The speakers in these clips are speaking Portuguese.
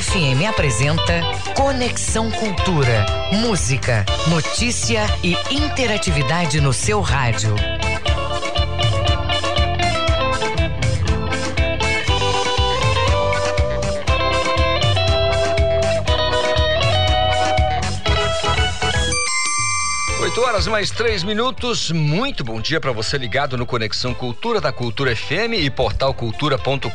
FM apresenta Conexão Cultura. Música, notícia e interatividade no seu rádio. Oito horas mais três minutos. Muito bom dia para você ligado no Conexão Cultura da Cultura FM e portal cultura.com.br.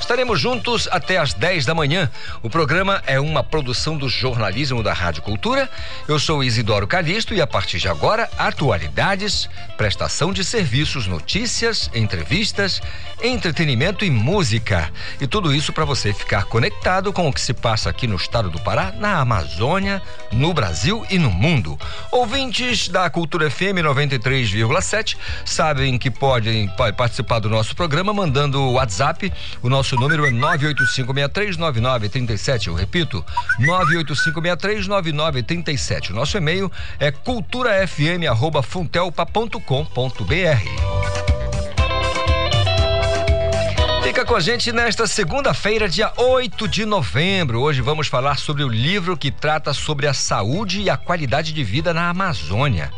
Estaremos juntos até às 10 da manhã. O programa é uma produção do jornalismo da Rádio Cultura. Eu sou Isidoro Calixto e a partir de agora, atualidades, prestação de serviços, notícias, entrevistas, entretenimento e música. E tudo isso para você ficar conectado com o que se passa aqui no estado do Pará, na Amazônia, no Brasil e no mundo. Ouvintes da Cultura FM 93,7 sabem que podem participar do nosso programa mandando o WhatsApp. O nosso número é 985639937. Eu repito, 985639937. O nosso e-mail é culturafm@funtelpa.com.br. Fica com a gente nesta segunda-feira, dia 8 de novembro. Hoje vamos falar sobre o livro que trata sobre a saúde e a qualidade de vida na Amazônia.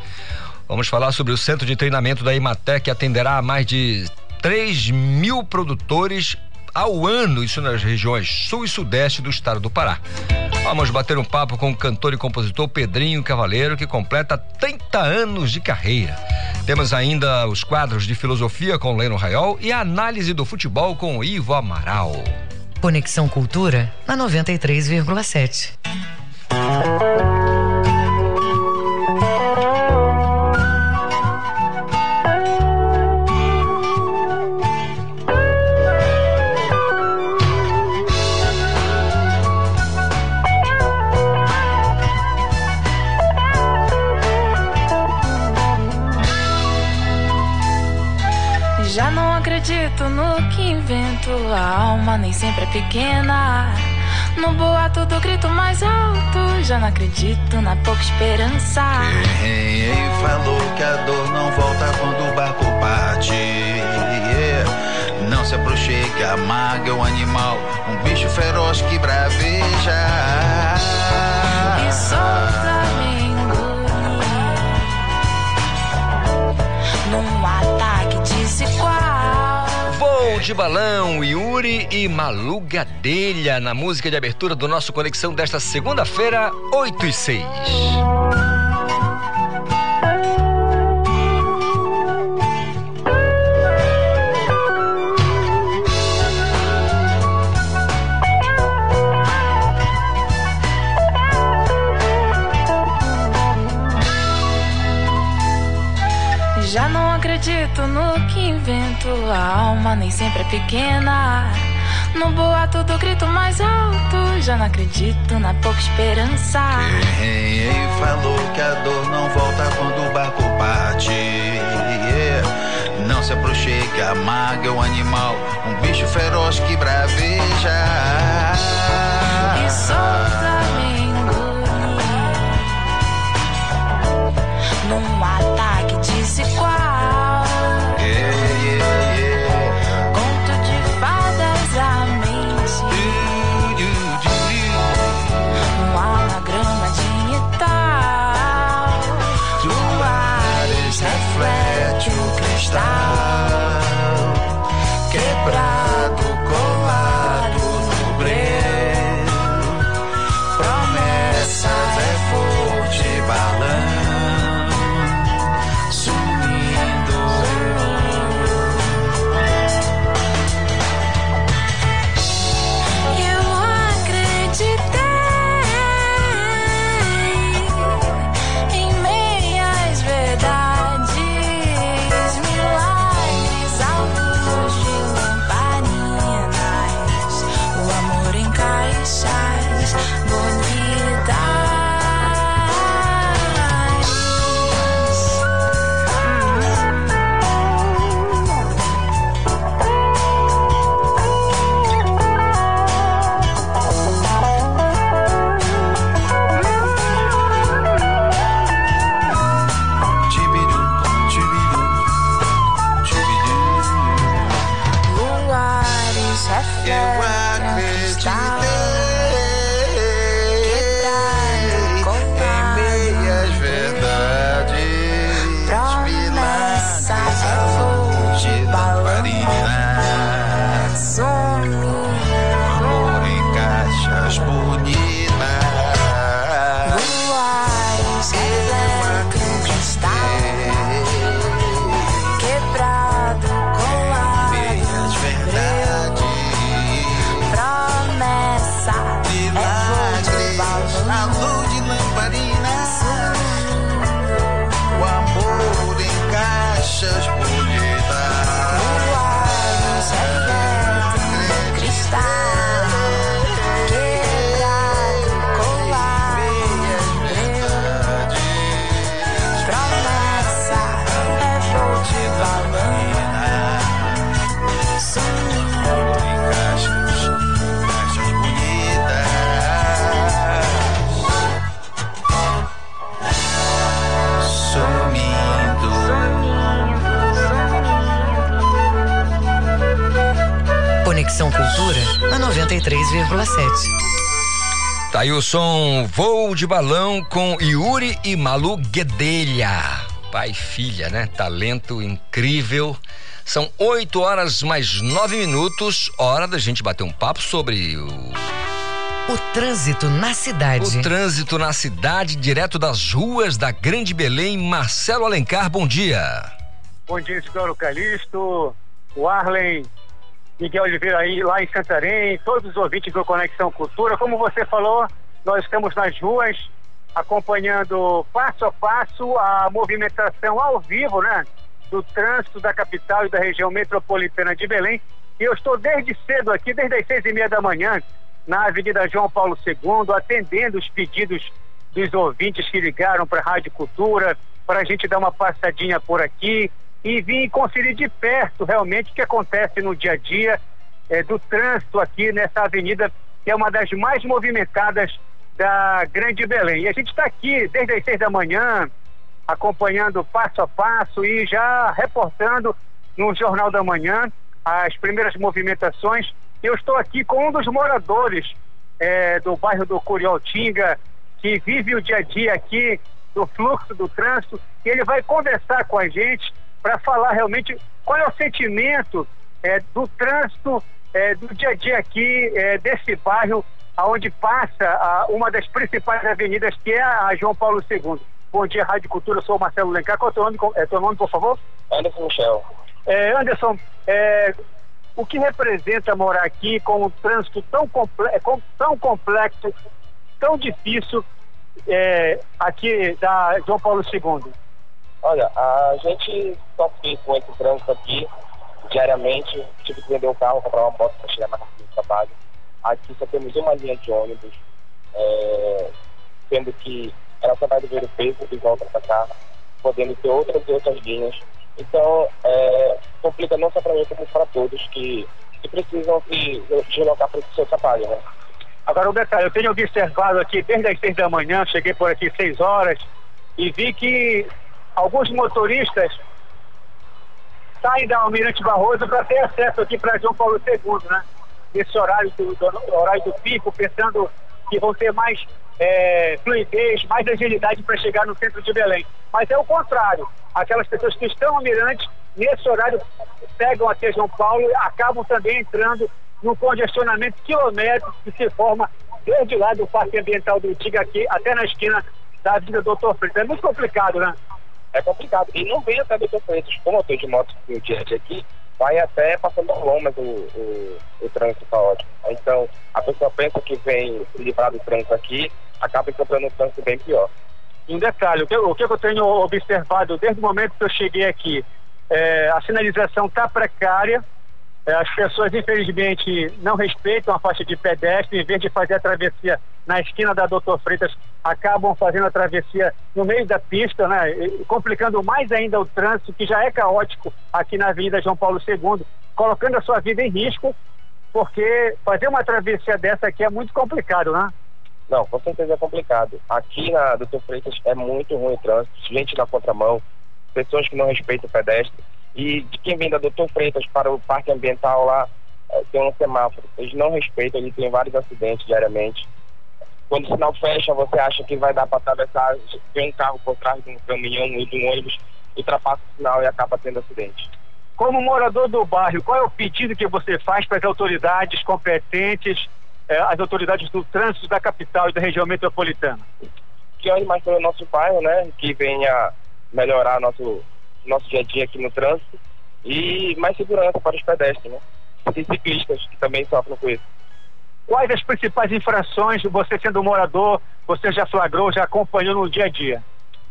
Vamos falar sobre o centro de treinamento da Imatec, que atenderá a mais de 3 mil produtores ao ano, isso nas regiões sul e sudeste do estado do Pará. Vamos bater um papo com o cantor e compositor Pedrinho Cavaleiro, que completa 30 anos de carreira. Temos ainda os quadros de filosofia com Leno Raiol e a análise do futebol com Ivo Amaral. Conexão Cultura na 93,7. A alma nem sempre é pequena. No boato do grito mais alto, já não acredito na pouca esperança. Quem falou que a dor não volta quando o barco parte? Yeah. Não se aproxime, a maga é um animal, um bicho feroz que braveja. E solta de balão, Yuri e Malu Gadelha na música de abertura do nosso Conexão desta segunda-feira, 8 e 6. Acredito no que invento. A alma nem sempre é pequena. No boato do grito mais alto, já não acredito na pouca esperança. Quem falou que a dor não volta quando o barco parte? Não se aproxime, a maga é um animal, um bicho feroz que braveja. E solta num ataque 93,7. Tá aí o som Voo de Balão com Yuri e Malu Guedelha. Pai e filha, né? Talento incrível. São 8 horas mais 9 minutos. Hora da gente bater um papo sobre o. O trânsito na cidade. O trânsito na cidade, direto das ruas da Grande Belém. Marcelo Alencar, bom dia. Bom dia, senhor Calixto, o Arlen, Miguel Oliveira aí lá em Santarém, todos os ouvintes do Conexão Cultura. Como você falou, nós estamos nas ruas acompanhando passo a passo a movimentação ao vivo, né? Do trânsito da capital e da região metropolitana de Belém. E eu estou desde cedo aqui, desde as seis e meia da manhã, na Avenida João Paulo II, atendendo os pedidos dos ouvintes que ligaram para a Rádio Cultura, para a gente dar uma passadinha por aqui, e vim conferir de perto realmente o que acontece no dia a dia é, do trânsito aqui nessa avenida, que é uma das mais movimentadas da Grande Belém. E a gente está aqui desde as seis da manhã, acompanhando passo a passo e já reportando no Jornal da Manhã as primeiras movimentações. Eu estou aqui com um dos moradores é, do bairro do Curioltinga, que vive o dia a dia aqui do fluxo do trânsito, e ele vai conversar com a gente para falar realmente qual é o sentimento é, do trânsito é, do dia a dia aqui é, desse bairro aonde passa a, uma das principais avenidas que é a João Paulo II. Bom dia, Rádio Cultura, eu sou o Marcelo Lencar. Qual é o teu nome, é, teu nome por favor? Anderson Michel. É, Anderson, é, o que representa morar aqui com um trânsito tão, comple é, tão complexo, tão difícil aqui da João Paulo II? Olha, a gente sofre com esse trânsito aqui diariamente. Tive que vender o carro, comprar uma moto para chegar mais rápido no trabalho. Aqui só temos uma linha de ônibus, é, sendo que ela só vai do o Peso e volta para cá, podendo ter outras e outras linhas. Então, é, complica não só para mim, como para todos que, que precisam se deslocar para o seu trabalho, né? Agora, um detalhe, eu tenho observado aqui desde as seis da manhã, cheguei por aqui seis horas, e vi que alguns motoristas saem da Almirante Barroso para ter acesso aqui para João Paulo II, né? Nesse horário do, do, horário do pico, pensando que vão ter mais é, fluidez, mais agilidade para chegar no centro de Belém. Mas é o contrário. Aquelas pessoas que estão Almirante, nesse horário, pegam até João Paulo e acabam também entrando no congestionamento quilométrico que se forma desde lá do Parque Ambiental do Tiga aqui até na esquina da Avenida Doutor Freitas. É muito complicado, né? É complicado. E não vem até Doutor Freitas, como eu estou de moto no dia a aqui, vai até passando ao longo o, o, o trânsito caótico. Então, a pessoa pensa que vem se livrar do trânsito aqui, acaba encontrando um trânsito bem pior. Um detalhe, o que, o que eu tenho observado desde o momento que eu cheguei aqui, é, a sinalização está precária, as pessoas, infelizmente, não respeitam a faixa de pedestre, em vez de fazer a travessia na esquina da Doutor Freitas, acabam fazendo a travessia no meio da pista, né? Complicando mais ainda o trânsito, que já é caótico aqui na Avenida João Paulo II, colocando a sua vida em risco, porque fazer uma travessia dessa aqui é muito complicado, né? Não, com certeza é complicado. Aqui na Doutor Freitas é muito ruim o trânsito, gente na contramão, pessoas que não respeitam o pedestre e de quem vem da Doutor Freitas para o parque ambiental lá, é, tem um semáforo. Eles não respeitam, ele tem vários acidentes diariamente. Quando o sinal fecha, você acha que vai dar para atravessar, tem um carro por trás de um caminhão e de um ônibus, ultrapassa o sinal e acaba tendo acidente. Como morador do bairro, qual é o pedido que você faz para as autoridades competentes, eh, as autoridades do trânsito da capital e da região metropolitana? Que olhe mais pelo nosso bairro, né? Que venha melhorar nosso nosso dia a dia aqui no trânsito e mais segurança para os pedestres, né? E ciclistas que também sofrem com isso. Quais as principais infrações, você sendo morador, você já flagrou, já acompanhou no dia a dia?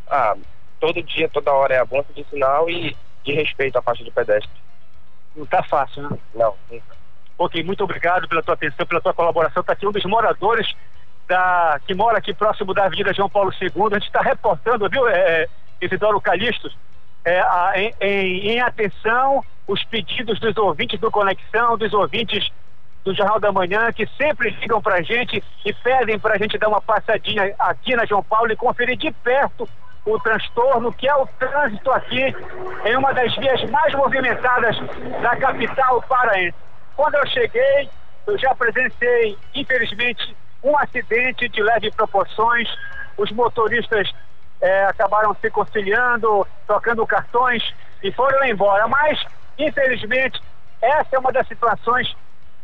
Ah, todo dia, toda hora é avanço de sinal e de respeito à faixa de pedestre. Não está fácil, né? Não, nunca. Ok, muito obrigado pela tua atenção, pela tua colaboração. Está aqui um dos moradores da, que mora aqui próximo da Avenida João Paulo II. A gente está reportando, viu, é, Isidoro Calixtos, é, a, em, em, em, atenção os pedidos dos ouvintes do Conexão, dos ouvintes do Jornal da Manhã, que sempre ligam para a gente e pedem para a gente dar uma passadinha aqui na João Paulo e conferir de perto o transtorno que é o trânsito aqui em uma das vias mais movimentadas da capital paraense. Quando eu cheguei, eu já presenciei, infelizmente, um acidente de leve proporções. Os motoristas é, acabaram se conciliando, trocando cartões e foram embora. Mas, infelizmente, essa é uma das situações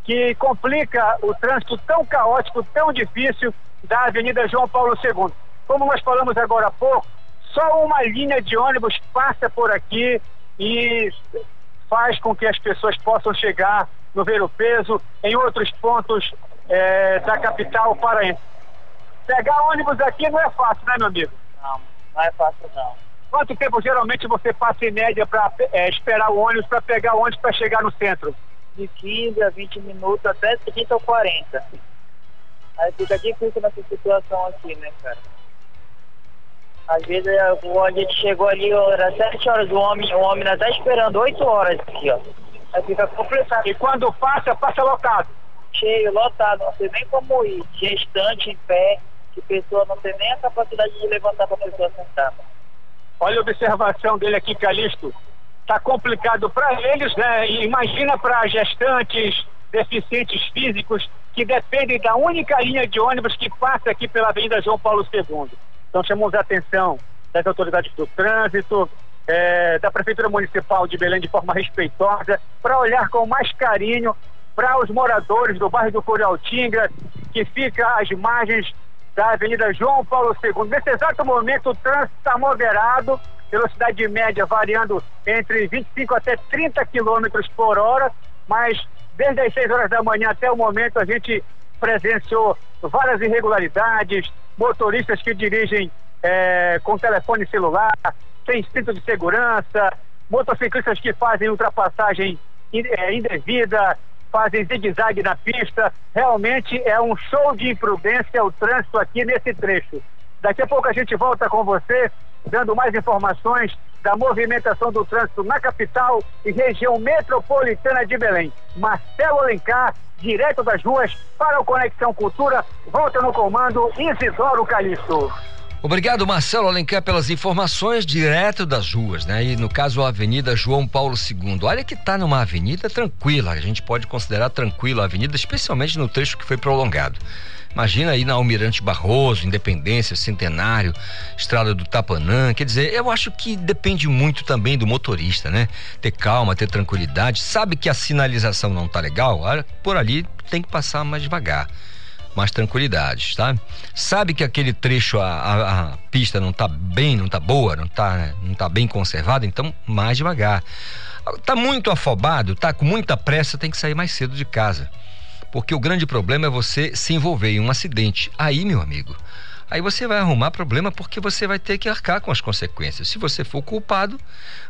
que complica o trânsito tão caótico, tão difícil da Avenida João Paulo II. Como nós falamos agora há pouco, só uma linha de ônibus passa por aqui e faz com que as pessoas possam chegar no Ver o Peso, em outros pontos é, da capital paraense. Pegar ônibus aqui não é fácil, né, meu amigo? Não, não é fácil não. Quanto tempo geralmente você passa em média para é, esperar o ônibus, para pegar o ônibus para chegar no centro? De 15 a 20 minutos, até 30 ou 40. Aí fica difícil nessa situação aqui, né, cara? Às vezes é, a gente chegou ali, era 7 horas, o homem, o homem ainda tá esperando 8 horas aqui, ó. Aí fica complicado. E quando passa, passa lotado. Cheio, lotado, não sei nem como ir. Gestante em pé, que pessoa não tem nem a capacidade de levantar para a pessoa sentar. Olha a observação dele aqui, Calixto. Está complicado para eles, né? E imagina para gestantes, deficientes físicos, que dependem da única linha de ônibus que passa aqui pela Avenida João Paulo II. Então chamamos a atenção das autoridades do trânsito, é, da Prefeitura Municipal de Belém de forma respeitosa, para olhar com mais carinho para os moradores do bairro do Corialtinga, que fica às margens da Avenida João Paulo II. Nesse exato momento, o trânsito está moderado, velocidade média variando entre 25 até 30 quilômetros por hora, mas desde as 6 horas da manhã até o momento a gente presenciou várias irregularidades, motoristas que dirigem é, com telefone celular, sem cinto de segurança, motociclistas que fazem ultrapassagem é, indevida, fazem zigue-zague na pista. Realmente é um show de imprudência o trânsito aqui nesse trecho. Daqui a pouco a gente volta com você, dando mais informações da movimentação do trânsito na capital e região metropolitana de Belém. Marcelo Alencar, direto das ruas, para o Conexão Cultura, volta no comando Isidoro Calixto. Obrigado, Marcelo Alencar, pelas informações direto das ruas, né? E no caso, a Avenida João Paulo II. Olha que tá numa avenida tranquila, a gente pode considerar tranquila a avenida, especialmente no trecho que foi prolongado. Imagina aí na Almirante Barroso, Independência, Centenário, Estrada do Tapanã. Quer dizer, eu acho que depende muito também do motorista, né? Ter calma, ter tranquilidade. Sabe que a sinalização não tá legal? Por ali tem que passar mais devagar mais tranquilidade, tá? Sabe que aquele trecho, a, a, a pista não tá bem, não tá boa, não tá, né? não tá bem conservada, então mais devagar. Tá muito afobado, tá com muita pressa, tem que sair mais cedo de casa. Porque o grande problema é você se envolver em um acidente. Aí, meu amigo, aí você vai arrumar problema porque você vai ter que arcar com as consequências. Se você for culpado,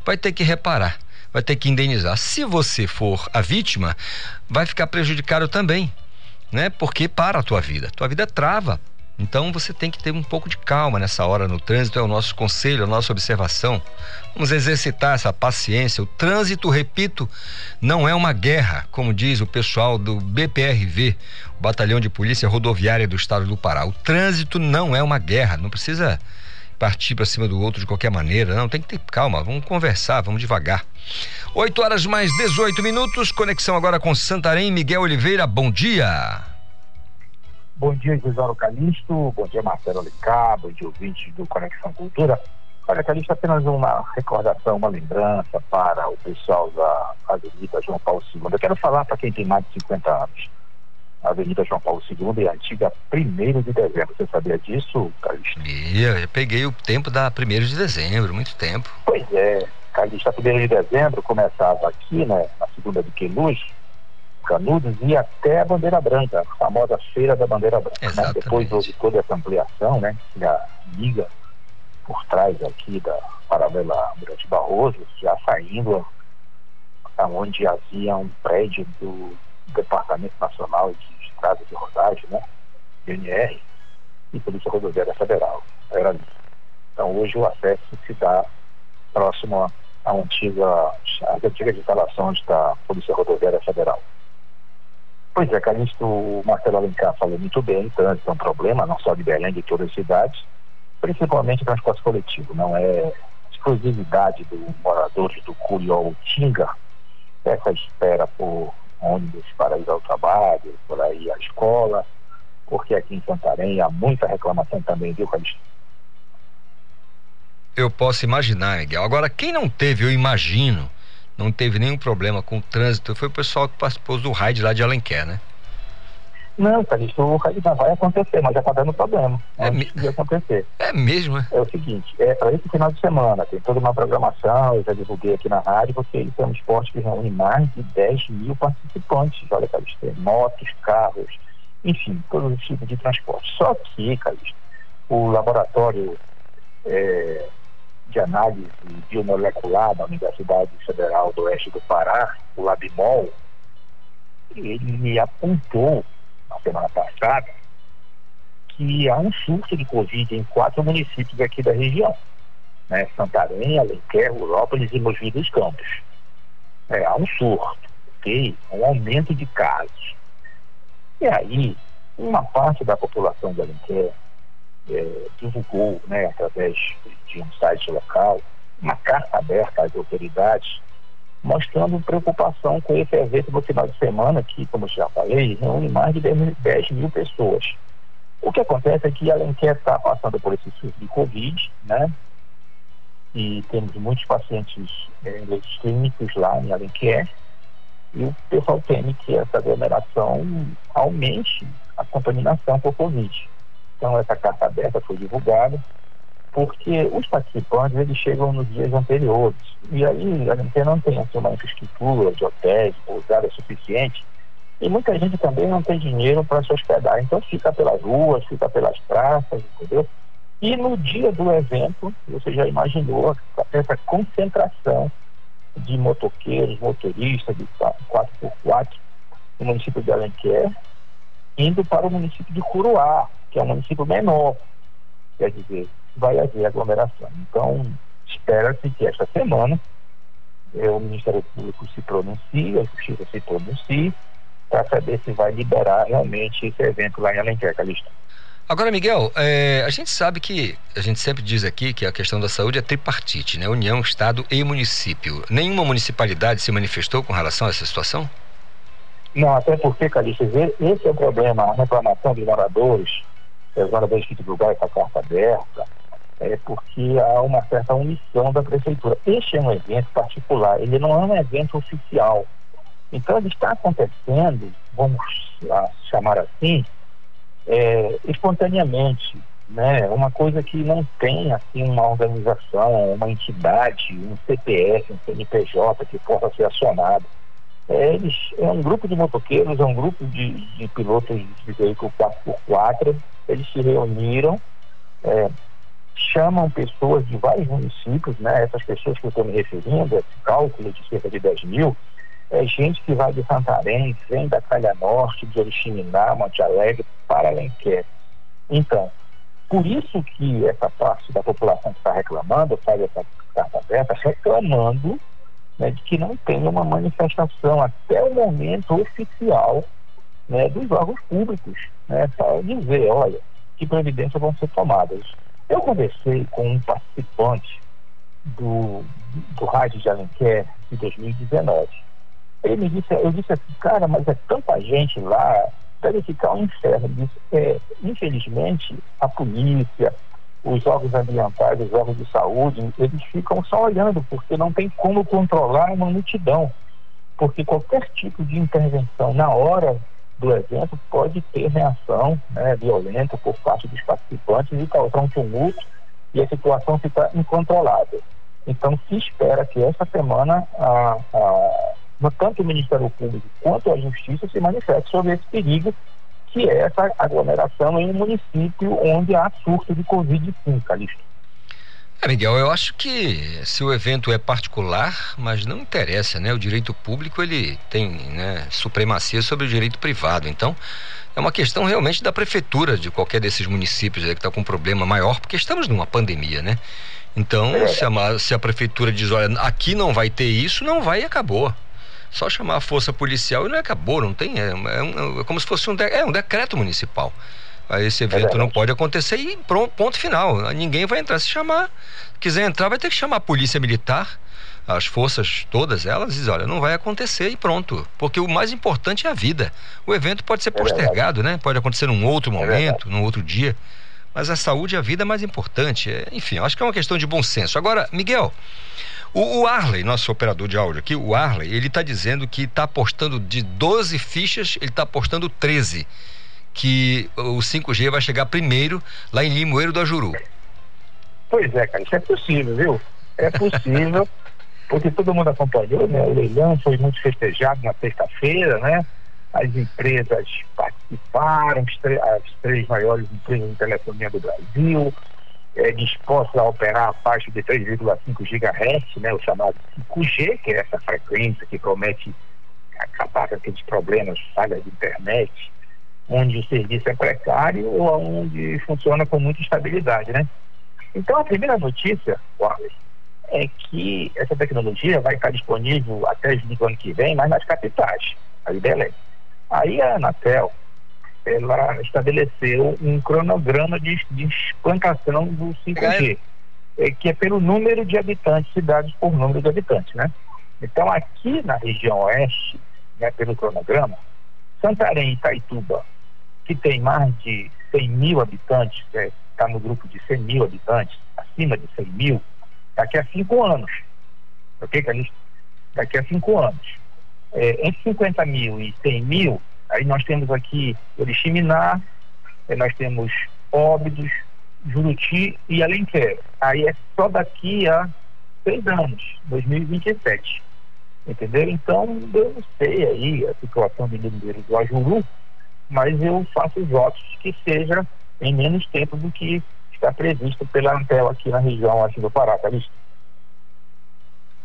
vai ter que reparar, vai ter que indenizar. Se você for a vítima, vai ficar prejudicado também né? Porque para a tua vida, tua vida trava. Então você tem que ter um pouco de calma nessa hora no trânsito, é o nosso conselho, a nossa observação. Vamos exercitar essa paciência. O trânsito, repito, não é uma guerra, como diz o pessoal do BPRV, o Batalhão de Polícia Rodoviária do Estado do Pará. O trânsito não é uma guerra, não precisa partir para cima do outro de qualquer maneira, não, tem que ter calma, vamos conversar, vamos devagar. 8 horas mais 18 minutos, conexão agora com Santarém, Miguel Oliveira, bom dia. Bom dia, Gisoro Calixto, bom dia, Marcelo Alicá, bom dia, ouvinte do Conexão Cultura. Olha, Calixto, apenas uma recordação, uma lembrança para o pessoal da Avenida João Paulo II. Eu quero falar para quem tem mais de 50 anos. A Avenida João Paulo II é a antiga 1 de dezembro. Você sabia disso, Calixto? Eu peguei o tempo da 1 de dezembro, muito tempo. Pois é, Calixto, a 1 de dezembro começava aqui, né, na segunda de Queluz, Canudos, e até a Bandeira Branca, a famosa Feira da Bandeira Branca. Né? Depois houve toda essa ampliação, né, a liga por trás aqui da paralela Durante Barroso, já saindo aonde havia um prédio do Departamento Nacional de Estradas de Rodagem, né? DNR, e Polícia Rodoviária Federal. Era ali. Então hoje o acesso se dá próximo à antiga, às antigas instalações da Polícia Rodoviária Federal. Pois é, Calixto, o Marcelo Alencar falou muito bem, trânsito é um problema, não só de Belém, de todas as cidades, principalmente transporte coletivo, não é exclusividade do moradores do Curiol Tinga, essa espera por ônibus para ir ao trabalho, para ir à escola, porque aqui em Santarém há muita reclamação também, viu, Calixto? Eu posso imaginar, Miguel. Agora, quem não teve, eu imagino, não teve nenhum problema com o trânsito, foi o pessoal que participou do raid lá de Alenquer, né? Não, Calixto, o raid não vai acontecer, mas já está dando problema. É me... de acontecer. É mesmo, é? É o seguinte, é para esse final de semana, tem toda uma programação, eu já divulguei aqui na rádio, porque isso é um esporte que reúne mais de 10 mil participantes. Olha, Calixto, tem motos, carros, enfim, todos os tipos de transporte. Só que, Calixto, o laboratório é, de análise biomolecular da Universidade Federal do Oeste do Pará, o Labimol, ele me apontou na semana passada que há um surto de Covid em quatro municípios aqui da região. Né? Santarém, Alenquer, Urópolis e Mogi dos Campos. É, há um surto, ok? Um aumento de casos. E aí, uma parte da população de Alenquer é, divulgou, né, através de um site local, uma carta aberta às autoridades, mostrando preocupação com esse evento no final de semana, que, como já falei, reúne mais de 10 mil pessoas. O que acontece é que Alenquer está passando por esse surto de Covid, né? E temos muitos pacientes leitos clínicos lá em Alenquer. E o pessoal teme que essa aglomeração aumente a contaminação por Covid. Então, essa carta aberta foi divulgada, porque os participantes eles chegam nos dias anteriores. E aí a gente não tem assim, uma infraestrutura de hotéis, pousadas suficiente. E muita gente também não tem dinheiro para se hospedar. Então fica pelas ruas, fica pelas praças, entendeu? E no dia do evento, você já imaginou essa concentração de motoqueiros, motoristas de 4x4 no município de Alenquer, indo para o município de Curuá, que é um município menor. Quer dizer, vai haver aglomeração. Então, espera-se que esta semana eh, o Ministério Público se pronuncie, a Justiça se pronuncie, para saber se vai liberar realmente esse evento lá em Alenquer, Calixto. Agora, Miguel, é, a gente sabe que, a gente sempre diz aqui que a questão da saúde é tripartite, né? União, Estado e município. Nenhuma municipalidade se manifestou com relação a essa situação? Não, até porque, Calixto, esse é o problema, a reclamação dos moradores apesar da gente divulgar essa carta aberta, é porque há uma certa omissão da prefeitura. Este é um evento particular, ele não é um evento oficial. Então ele está acontecendo, vamos chamar assim, é, espontaneamente, né? Uma coisa que não tem assim uma organização, uma entidade, um CPF, um CNPJ que possa ser acionado. É, eles, é um grupo de motoqueiros, é um grupo de, de pilotos de veículo 4x4 eles se reuniram, é, chamam pessoas de vários municípios, né? Essas pessoas que eu estou me referindo, esse cálculo de cerca de 10 mil, é gente que vai de Santarém, vem da Calha Norte, de Oriximiná, Monte Alegre, para Alenquer. Então, por isso que essa parte da população que está reclamando, faz essa carta aberta, reclamando né, de que não tem uma manifestação até o momento oficial né, dos órgãos públicos, né, para dizer, olha, que providências vão ser tomadas. Eu conversei com um participante do, do Rádio de Alenquer de 2019. Ele me disse, eu disse assim, cara, mas é tanta gente lá, deve ficar um inferno. Disse, é, infelizmente, a polícia, os órgãos ambientais, os órgãos de saúde, eles ficam só olhando, porque não tem como controlar uma multidão. Porque qualquer tipo de intervenção na hora do evento pode ter reação né, violenta por parte dos participantes e causar um tumulto e a situação fica incontrolável. Então, se espera que essa semana a, a, tanto o Ministério Público quanto a Justiça se manifeste sobre esse perigo que é essa aglomeração em um município onde há surto de Covid sim, Calixto. É, Miguel, eu acho que se o evento é particular, mas não interessa, né? O direito público ele tem né, supremacia sobre o direito privado. Então, é uma questão realmente da prefeitura de qualquer desses municípios aí que está com um problema maior, porque estamos numa pandemia, né? Então, é. se, a, se a prefeitura diz, olha, aqui não vai ter isso, não vai e acabou. Só chamar a força policial e não acabou, não tem. É, é, é como se fosse um, de, é um decreto municipal esse evento é não pode acontecer e pronto, ponto final. Ninguém vai entrar. Se chamar, quiser entrar, vai ter que chamar a polícia militar. as forças todas elas dizem, olha, não vai acontecer e pronto. Porque o mais importante é a vida. O evento pode ser é postergado, é né? Pode acontecer num outro é momento, é num outro dia. Mas a saúde e a vida é mais importante. É, enfim, acho que é uma questão de bom senso. Agora, Miguel, o, o Arley, nosso operador de áudio aqui, o Arley, ele está dizendo que está apostando de 12 fichas, ele está apostando 13. Que o 5G vai chegar primeiro lá em Limoeiro do Ajuru. Pois é, cara, isso é possível, viu? É possível, porque todo mundo acompanhou, né? O leilão foi muito festejado na sexta-feira, né? As empresas participaram, as três maiores empresas de telefonia do Brasil, é, dispostas a operar a faixa de 3,5 GHz, né, o chamado 5G, que é essa frequência que promete acabar com aqueles problemas, falhas de internet, onde o serviço é precário ou onde funciona com muita estabilidade, né? Então, a primeira notícia, Wallace, é que essa tecnologia vai estar disponível até o ano que vem, mas nas capitais, aí Belém. Aí a Anatel, ela estabeleceu um cronograma de, de implantação do 5G, é, que é pelo número de habitantes, cidades por número de habitantes, né? Então, aqui na região oeste, né, pelo cronograma, Santarém e Itaituba, que tem mais de 100 mil habitantes, está é, tá no grupo de 100 mil habitantes, acima de 100 mil, daqui a cinco anos, ok, Calixto? Daqui a cinco anos. É, entre 50 mil e 100 mil, Aí nós temos aqui Oriximiná, eh, nós temos Óbidos, Juruti e Alenquer. Aí é só daqui a seis anos, 2027. Entendeu? Então, eu não sei aí a situação de Limoeiro do Ajuru, mas eu faço votos que seja em menos tempo do que está previsto pela Antel aqui na região aqui do Pará, tá visto?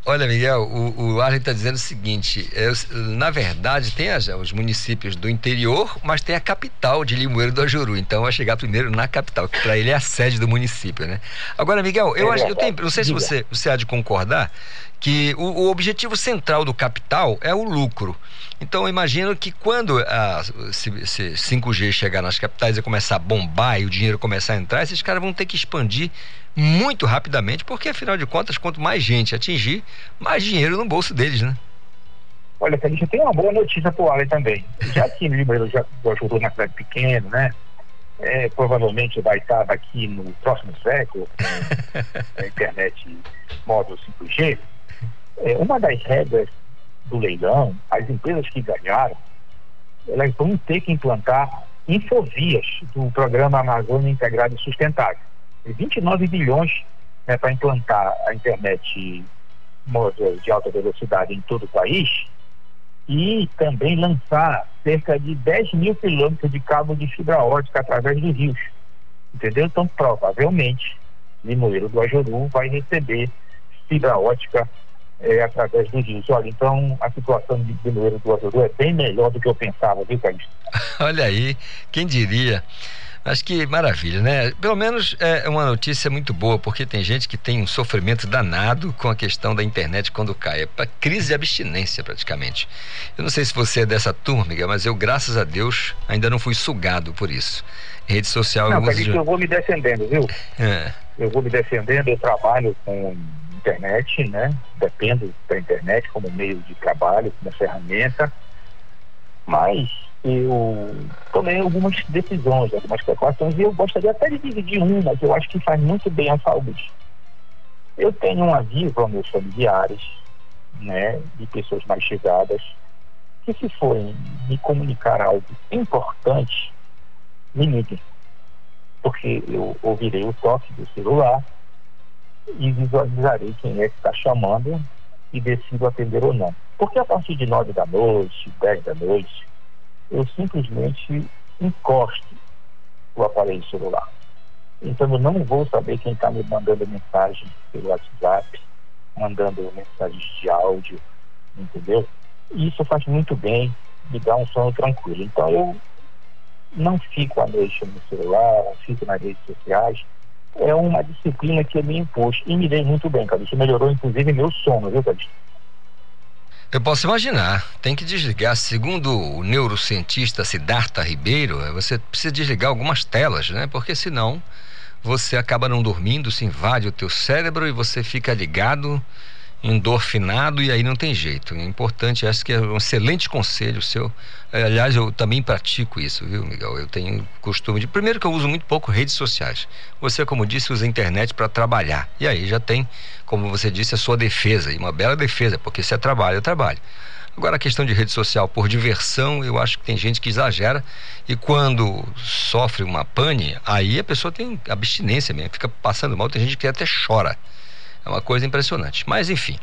Olha, Miguel, o, o Arlen está dizendo o seguinte: é, na verdade, tem as, os municípios do interior, mas tem a capital de Limoeiro do Ajuru. Então vai chegar primeiro na capital, que para ele é a sede do município, né? Agora, Miguel, eu, é acho, eu tenho, não sei se você, você há de concordar que o, o, objetivo central do capital é o lucro. Então, imagino que quando a, se, se 5G chegar nas capitais e começar a bombar e o dinheiro começar a entrar, esses caras vão ter que expandir muito rapidamente, porque afinal de contas, quanto mais gente atingir, mais dinheiro no bolso deles, né? Olha, a gente tem uma boa notícia para o Ale também. Já que o Ribeiro já ajudou na cidade pequena, né? É, provavelmente vai estar aqui no próximo século, com a internet móvel 5G. É, uma das regras do leilão, as empresas que ganharam, elas vão ter que implantar infovias do programa Amazônia Integrado e Sustentável. 29 bilhões né, para implantar a internet móvel de alta velocidade em todo o país e também lançar cerca de 10 mil quilômetros de cabo de fibra ótica através dos rios. Entendeu? Então, provavelmente, Limoeiro do Ajuru vai receber fibra ótica é, através do rios. Olha, então a situação de Limoeiro do Ajuru é bem melhor do que eu pensava, viu, Carlos? Olha aí, quem diria? Acho que maravilha, né? Pelo menos é uma notícia muito boa, porque tem gente que tem um sofrimento danado com a questão da internet quando cai. É para crise de abstinência, praticamente. Eu não sei se você é dessa turma, mas eu, graças a Deus, ainda não fui sugado por isso. Rede social não, eu uso. eu vou me defendendo, viu? É. Eu vou me defendendo, eu trabalho com internet, né? Dependo da internet como meio de trabalho, como ferramenta. Mas eu tomei algumas decisões, algumas precauções, e eu gostaria até de dividir uma que eu acho que faz muito bem à saúde. Eu tenho um aviso aos meus familiares, né, de pessoas mais chegadas, que se forem me comunicar algo importante, me liguem. Porque eu ouvirei o toque do celular e visualizarei quem é que está chamando e decido atender ou não. Porque a partir de nove da noite, dez da noite, eu simplesmente encosto o aparelho celular. Então eu não vou saber quem está me mandando mensagem pelo WhatsApp, mandando mensagens de áudio, entendeu? Isso faz muito bem, me dá um sono tranquilo. Então eu não fico à noite no celular, não fico nas redes sociais. É uma disciplina que eu me impus e me dei muito bem, cara. Isso melhorou inclusive meu sono, viu, Cadê? Eu posso imaginar. Tem que desligar. Segundo o neurocientista Siddhartha Ribeiro, é, você precisa desligar algumas telas, né? Porque senão você acaba não dormindo, se invade o teu cérebro e você fica ligado endorfinado e aí não tem jeito. É importante, acho que é um excelente conselho seu. Aliás, eu também pratico isso, viu, Miguel? Eu tenho costume de. Primeiro que eu uso muito pouco redes sociais. Você, como disse, usa a internet para trabalhar. E aí já tem, como você disse, a sua defesa. E uma bela defesa, porque se é trabalho, é trabalho. Agora, a questão de rede social por diversão, eu acho que tem gente que exagera e quando sofre uma pane, aí a pessoa tem abstinência mesmo, fica passando mal, tem gente que até chora. É uma coisa impressionante. Mas, enfim,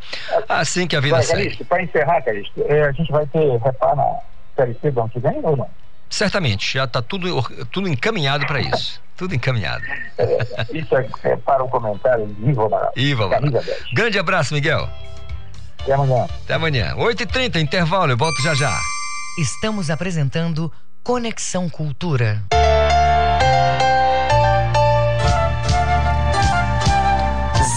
assim que a vida vai, segue. Para encerrar, Calixto, é, a gente vai ter reparo na Série C do ano que vem ou não? Certamente, já está tudo, tudo encaminhado para isso. tudo encaminhado. É, isso é, é, para o comentário Ivo Amaral. Ivo Amaral. Grande abraço, Miguel. Até amanhã. Até amanhã. 8h30, intervalo, eu volto já já. Estamos apresentando Conexão Cultura.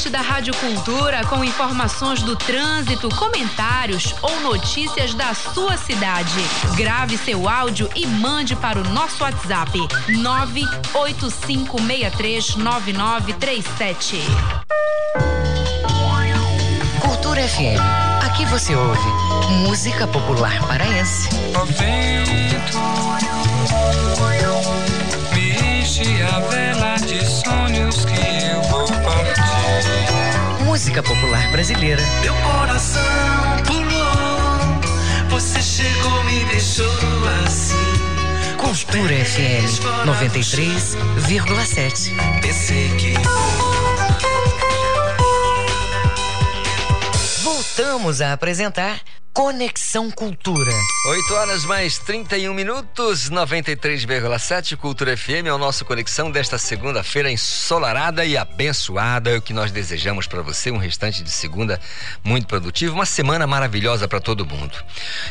parte da Rádio Cultura com informações do trânsito, comentários ou notícias da sua cidade. Grave seu áudio e mande para o nosso WhatsApp 985639937. Cultura FM. Aqui você ouve música popular paraense. O vento me enche a vela de sonhos que eu vou partir música popular brasileira. Meu coração pulou, você chegou, me deixou assim. Cultura FM 93,7. Pensei que Voltamos a apresentar Conexão Cultura. 8 horas mais 31 minutos, 93,7 Cultura FM é o nosso conexão desta segunda-feira ensolarada e abençoada. É o que nós desejamos para você, um restante de segunda muito produtivo, uma semana maravilhosa para todo mundo.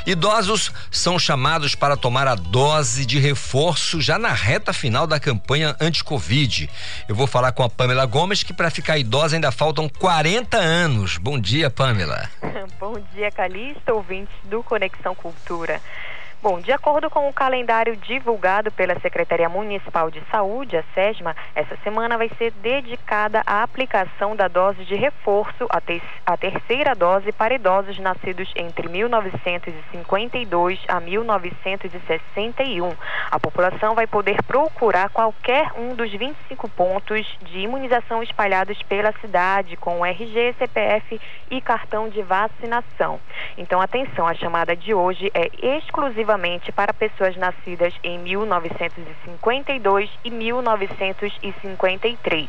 Idosos são chamados para tomar a dose de reforço já na reta final da campanha anti-Covid. Eu vou falar com a Pamela Gomes que para ficar idosa ainda faltam 40 anos. Bom dia, Pamela. Bom dia, Calixto ouvintes do Conexão Cultura. Bom, de acordo com o calendário divulgado pela Secretaria Municipal de Saúde, a SESMA, essa semana vai ser dedicada à aplicação da dose de reforço, a, te a terceira dose para idosos nascidos entre 1952 a 1961. A população vai poder procurar qualquer um dos 25 pontos de imunização espalhados pela cidade, com RG, CPF e cartão de vacinação. Então, atenção, a chamada de hoje é exclusiva exclusivamente para pessoas nascidas em 1952 e 1953.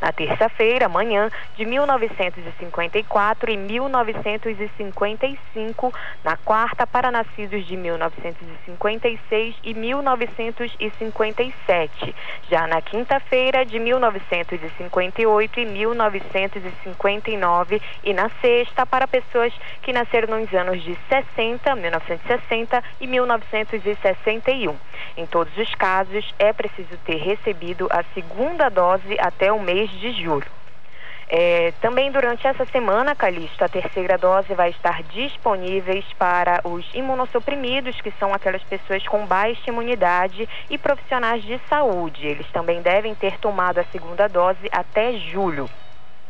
Na terça-feira, amanhã, de 1954 e 1955. Na quarta, para nascidos de 1956 e 1957. Já na quinta-feira, de 1958 e 1959. E na sexta, para pessoas que nasceram nos anos de 60, 1960 e 1960. 1961. Em todos os casos, é preciso ter recebido a segunda dose até o mês de julho. É, também durante essa semana, Calixto, a terceira dose vai estar disponíveis para os imunossuprimidos, que são aquelas pessoas com baixa imunidade e profissionais de saúde. Eles também devem ter tomado a segunda dose até julho.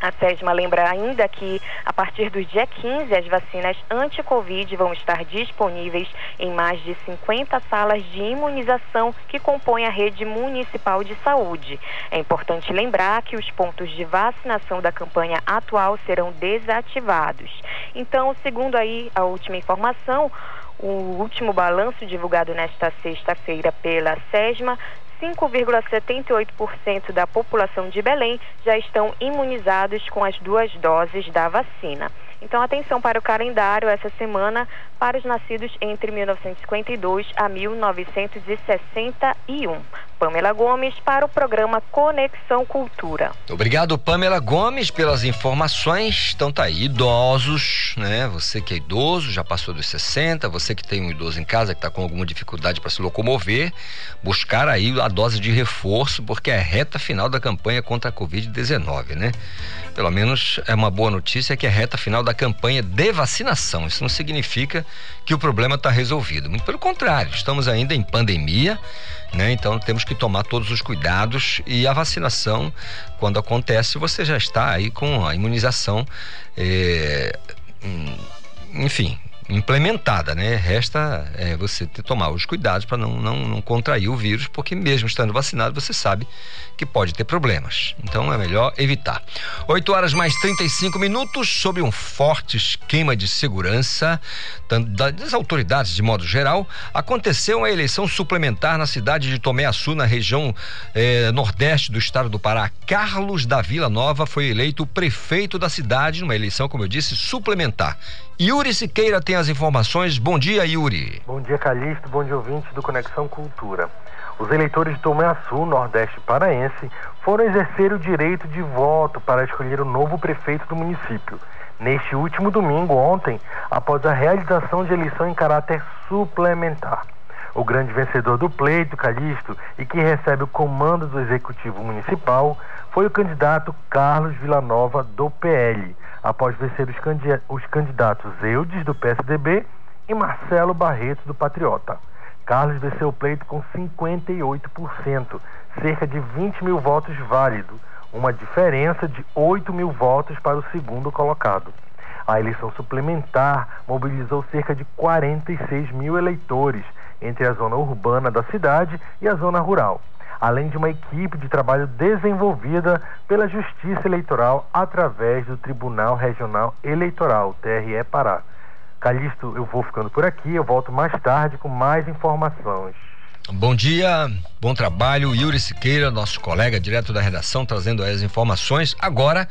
A SESMA lembra ainda que, a partir do dia 15, as vacinas anti-Covid vão estar disponíveis em mais de 50 salas de imunização que compõem a rede municipal de saúde. É importante lembrar que os pontos de vacinação da campanha atual serão desativados. Então, segundo aí a última informação, o último balanço divulgado nesta sexta-feira pela SESMA 5,78% da população de Belém já estão imunizados com as duas doses da vacina. Então, atenção para o calendário essa semana para os nascidos entre 1952 a 1961. Pamela Gomes para o programa Conexão Cultura. Obrigado, Pamela Gomes, pelas informações. Então tá aí, idosos, né? Você que é idoso, já passou dos 60, você que tem um idoso em casa que está com alguma dificuldade para se locomover, buscar aí a dose de reforço, porque é a reta final da campanha contra a Covid-19, né? Pelo menos é uma boa notícia que é a reta final da campanha de vacinação. Isso não significa que o problema está resolvido. Muito pelo contrário, estamos ainda em pandemia, né? Então temos que tomar todos os cuidados e a vacinação, quando acontece, você já está aí com a imunização, é, enfim, implementada, né? Resta é, você ter, tomar os cuidados para não, não, não contrair o vírus, porque mesmo estando vacinado, você sabe que pode ter problemas. Então é melhor evitar. 8 horas mais 35 minutos sobre um forte esquema de segurança das autoridades de modo geral. Aconteceu a eleição suplementar na cidade de Tomé Açu, na região eh, nordeste do estado do Pará. Carlos da Vila Nova foi eleito prefeito da cidade numa eleição, como eu disse, suplementar. Yuri Siqueira tem as informações. Bom dia, Yuri. Bom dia, Calixto. Bom dia, ouvintes do Conexão Cultura. Os eleitores de Tomé Açu, Nordeste Paraense, foram exercer o direito de voto para escolher o novo prefeito do município. Neste último domingo, ontem, após a realização de eleição em caráter suplementar. O grande vencedor do pleito, Calixto, e que recebe o comando do Executivo Municipal, foi o candidato Carlos Villanova, do PL, após vencer os candidatos Eudes, do PSDB, e Marcelo Barreto, do Patriota. Carlos venceu o pleito com 58%, cerca de 20 mil votos válidos, uma diferença de 8 mil votos para o segundo colocado. A eleição suplementar mobilizou cerca de 46 mil eleitores entre a zona urbana da cidade e a zona rural, além de uma equipe de trabalho desenvolvida pela Justiça Eleitoral através do Tribunal Regional Eleitoral, TRE Pará. Calixto, eu vou ficando por aqui, eu volto mais tarde com mais informações. Bom dia, bom trabalho. Yuri Siqueira, nosso colega direto da redação, trazendo as informações. Agora,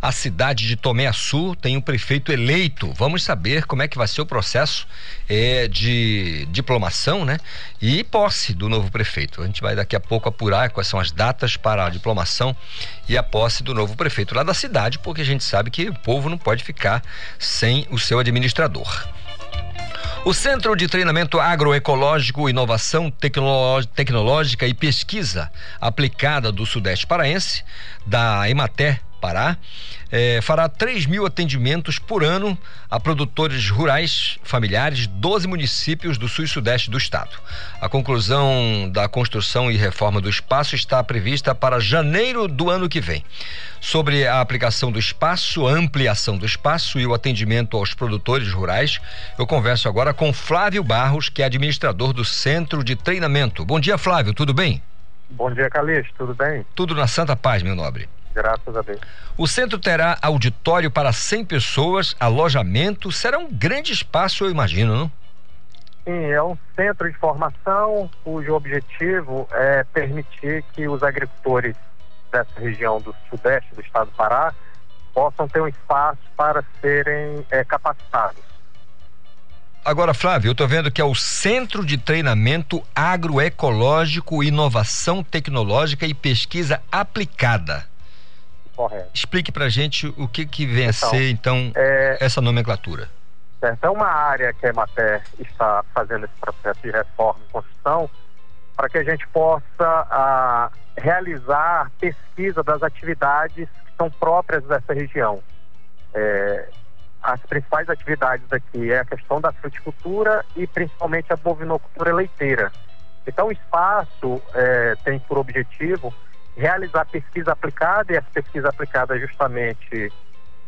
a cidade de Tomé Açu tem um prefeito eleito. Vamos saber como é que vai ser o processo é, de diplomação, né? E posse do novo prefeito. A gente vai daqui a pouco apurar quais são as datas para a diplomação e a posse do novo prefeito lá da cidade, porque a gente sabe que o povo não pode ficar sem o seu administrador. O Centro de Treinamento Agroecológico, Inovação Tecnológica e Pesquisa Aplicada do Sudeste Paraense, da Emater Pará, é, fará 3 mil atendimentos por ano a produtores rurais familiares de 12 municípios do sul e sudeste do estado. A conclusão da construção e reforma do espaço está prevista para janeiro do ano que vem. Sobre a aplicação do espaço, a ampliação do espaço e o atendimento aos produtores rurais, eu converso agora com Flávio Barros, que é administrador do Centro de Treinamento. Bom dia, Flávio, tudo bem? Bom dia, Calixto, tudo bem? Tudo na Santa Paz, meu nobre. Graças a Deus. O centro terá auditório para 100 pessoas, alojamento, será um grande espaço, eu imagino, não? Sim, é um centro de formação cujo objetivo é permitir que os agricultores dessa região do sudeste do estado do Pará possam ter um espaço para serem é, capacitados. Agora, Flávio, eu estou vendo que é o Centro de Treinamento Agroecológico, Inovação Tecnológica e Pesquisa Aplicada. Correto. Explique para gente o que, que vem então, a ser, então, é, essa nomenclatura. Certo. É uma área que a Emater está fazendo esse processo de reforma e construção para que a gente possa a, realizar pesquisa das atividades que são próprias dessa região. É, as principais atividades aqui é a questão da fruticultura e principalmente a bovinocultura leiteira. Então, o espaço é, tem por objetivo realizar pesquisa aplicada, e essa pesquisa aplicada é justamente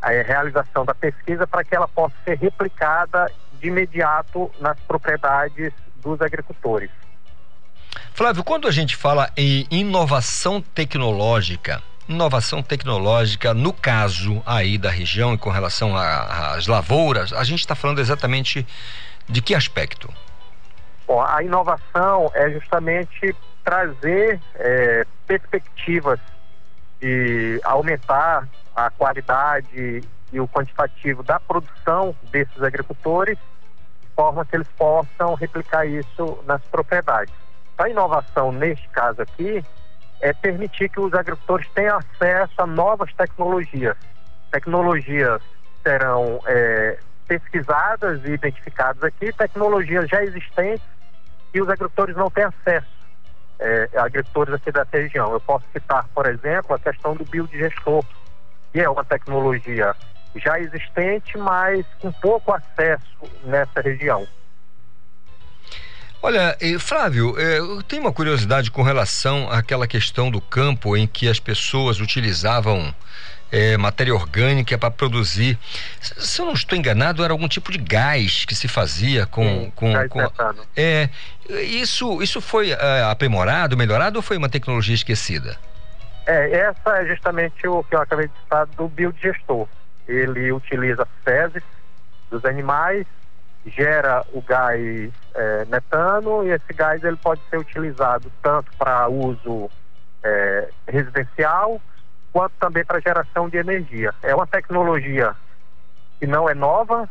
a realização da pesquisa para que ela possa ser replicada de imediato nas propriedades dos agricultores. Flávio, quando a gente fala em inovação tecnológica, inovação tecnológica, no caso aí da região e com relação às lavouras, a gente está falando exatamente de que aspecto? Bom, a inovação é justamente trazer é, perspectivas de aumentar a qualidade e o quantitativo da produção desses agricultores, de forma que eles possam replicar isso nas propriedades. a inovação neste caso aqui é permitir que os agricultores tenham acesso a novas tecnologias. Tecnologias serão é, pesquisadas e identificadas aqui, tecnologias já existentes e os agricultores não têm acesso. É, agricultores aqui dessa região. Eu posso citar, por exemplo, a questão do biodigestor, que é uma tecnologia já existente, mas com pouco acesso nessa região. Olha, Flávio, é, eu tenho uma curiosidade com relação àquela questão do campo em que as pessoas utilizavam é, matéria orgânica para produzir. Se eu não estou enganado, era algum tipo de gás que se fazia com. Sim, com, com é, isso, isso foi é, aprimorado, melhorado ou foi uma tecnologia esquecida? É, essa é justamente o que eu acabei de citar do biodigestor. Ele utiliza fezes dos animais gera o gás é, metano e esse gás ele pode ser utilizado tanto para uso é, residencial quanto também para geração de energia. É uma tecnologia que não é nova,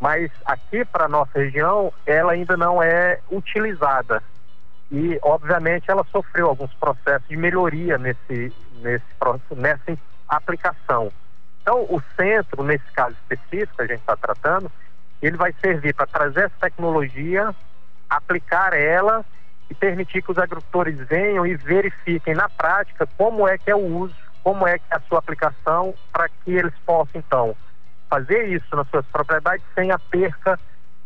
mas aqui para nossa região ela ainda não é utilizada e obviamente ela sofreu alguns processos de melhoria nesse nesse nessa aplicação. Então o centro nesse caso específico que a gente está tratando ele vai servir para trazer essa tecnologia, aplicar ela e permitir que os agricultores venham e verifiquem na prática como é que é o uso, como é que é a sua aplicação, para que eles possam então fazer isso nas suas propriedades sem a perca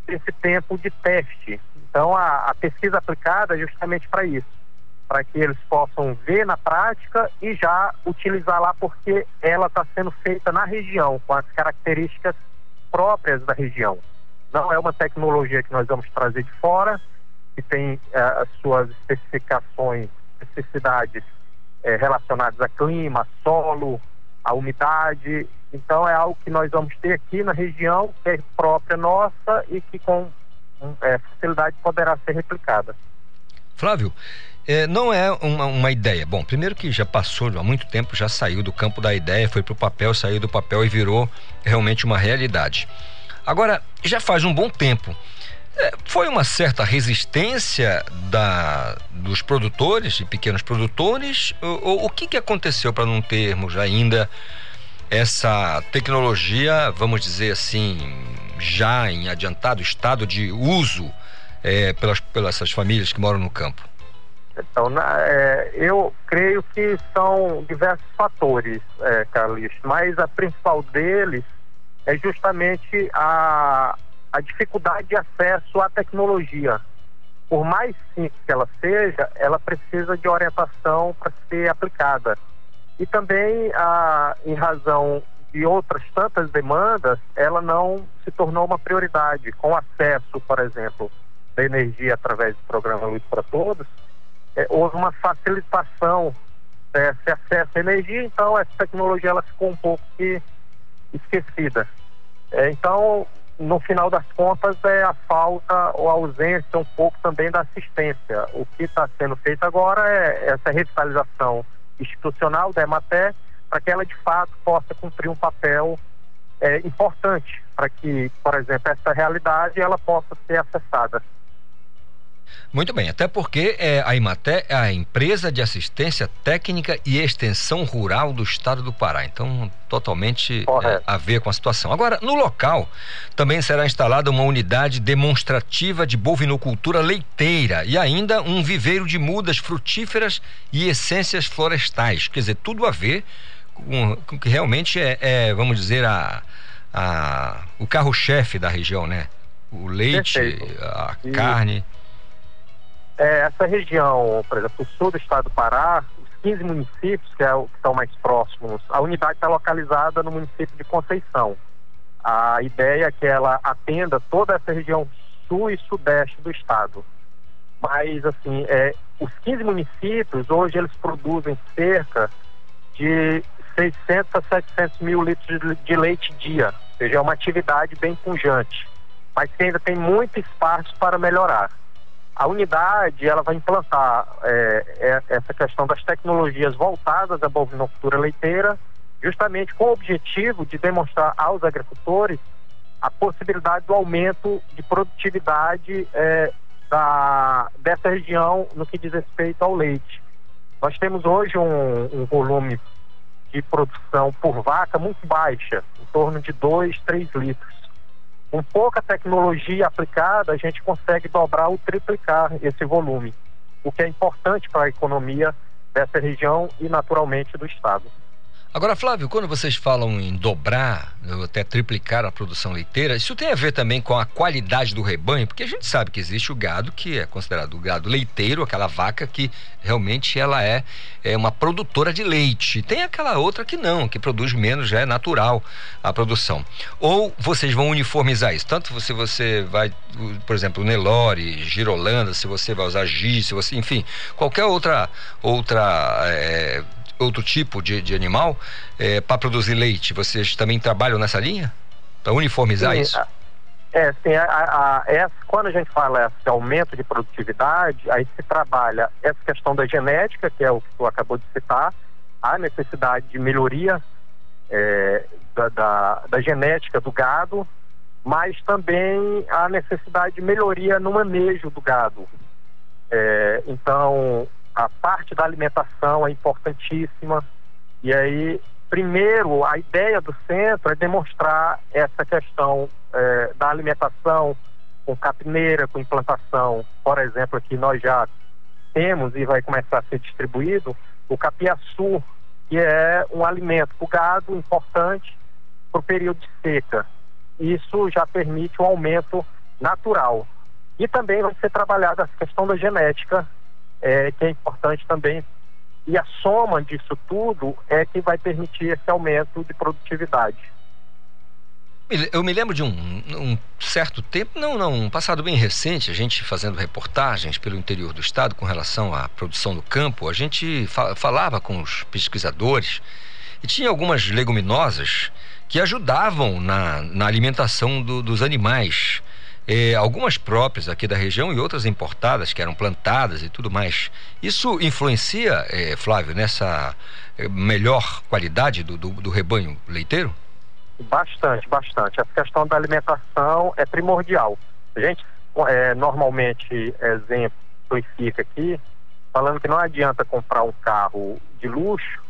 desse tempo de teste. Então a, a pesquisa aplicada é justamente para isso, para que eles possam ver na prática e já utilizar lá porque ela está sendo feita na região com as características próprias da região. Não é uma tecnologia que nós vamos trazer de fora, que tem eh, as suas especificações, necessidades eh, relacionadas a clima, solo, a umidade. Então é algo que nós vamos ter aqui na região, que é própria nossa e que com é, facilidade poderá ser replicada. Flávio, é, não é uma, uma, ideia. Bom, primeiro que já passou há muito tempo, já saiu do campo da ideia, foi para o papel, saiu do papel e virou realmente uma realidade. Agora, já faz um bom tempo. É, foi uma certa resistência da, dos produtores e pequenos produtores? Ou, o que, que aconteceu para não termos ainda essa tecnologia, vamos dizer assim, já em adiantado estado de uso é, pelas, pelas essas famílias que moram no campo? Então, na, é, eu creio que são diversos fatores, é, Carlos, mas a principal deles é justamente a, a dificuldade de acesso à tecnologia. Por mais simples que ela seja, ela precisa de orientação para ser aplicada. E também, a, em razão de outras tantas demandas, ela não se tornou uma prioridade. Com acesso, por exemplo, da energia através do programa Luz para Todos, é, houve uma facilitação desse acesso à energia, então essa tecnologia ela ficou um pouco que esquecida. É, então, no final das contas, é a falta ou a ausência um pouco também da assistência. O que está sendo feito agora é essa revitalização institucional da EMATE para que ela de fato possa cumprir um papel é, importante para que, por exemplo, essa realidade ela possa ser acessada. Muito bem, até porque é, a Imaté é a empresa de assistência técnica e extensão rural do estado do Pará. Então, totalmente é, a ver com a situação. Agora, no local também será instalada uma unidade demonstrativa de bovinocultura leiteira e ainda um viveiro de mudas frutíferas e essências florestais. Quer dizer, tudo a ver com, com que realmente é, é, vamos dizer, a, a o carro-chefe da região, né? O leite, Perfeito. a e... carne é, essa região, por exemplo, o sul do estado do Pará, os 15 municípios, que, é que estão mais próximos, a unidade está localizada no município de Conceição. A ideia é que ela atenda toda essa região sul e sudeste do estado. Mas, assim, é, os 15 municípios, hoje, eles produzem cerca de 600 a 700 mil litros de, de leite dia. Ou seja, é uma atividade bem pujante. Mas que ainda tem muito espaço para melhorar. A unidade ela vai implantar é, é, essa questão das tecnologias voltadas à bovinocultura leiteira, justamente com o objetivo de demonstrar aos agricultores a possibilidade do aumento de produtividade é, da, dessa região no que diz respeito ao leite. Nós temos hoje um, um volume de produção por vaca muito baixa, em torno de 2, 3 litros. Com pouca tecnologia aplicada, a gente consegue dobrar ou triplicar esse volume, o que é importante para a economia dessa região e, naturalmente, do Estado. Agora, Flávio, quando vocês falam em dobrar, ou até triplicar a produção leiteira, isso tem a ver também com a qualidade do rebanho, porque a gente sabe que existe o gado que é considerado o gado leiteiro, aquela vaca que realmente ela é, é uma produtora de leite. Tem aquela outra que não, que produz menos, já é natural a produção. Ou vocês vão uniformizar isso, tanto se você vai, por exemplo, Nelore, Girolanda, se você vai usar Giz, se você, enfim, qualquer outra outra é, outro tipo de, de animal é, para produzir leite. Vocês também trabalham nessa linha? Para uniformizar sim, isso? É, sim. A, a, essa, quando a gente fala esse aumento de produtividade, aí se trabalha essa questão da genética, que é o que tu acabou de citar, a necessidade de melhoria é, da, da, da genética do gado, mas também a necessidade de melhoria no manejo do gado. É, então, a parte da alimentação é importantíssima. E aí, primeiro, a ideia do centro é demonstrar essa questão é, da alimentação com capineira, com implantação. Por exemplo, aqui nós já temos e vai começar a ser distribuído o capiaçu, que é um alimento para o gado importante para o período de seca. Isso já permite um aumento natural. E também vai ser trabalhada a questão da genética é, que é importante também. E a soma disso tudo é que vai permitir esse aumento de produtividade. Eu me lembro de um, um, certo tempo, não, não, um passado bem recente, a gente fazendo reportagens pelo interior do estado com relação à produção do campo, a gente fa falava com os pesquisadores e tinha algumas leguminosas que ajudavam na, na alimentação do, dos animais eh, algumas próprias aqui da região e outras importadas que eram plantadas e tudo mais. Isso influencia, eh, Flávio, nessa eh, melhor qualidade do, do, do, rebanho leiteiro? Bastante, bastante. Essa questão da alimentação é primordial. A gente é, normalmente exemplifica aqui, falando que não adianta comprar um carro de luxo,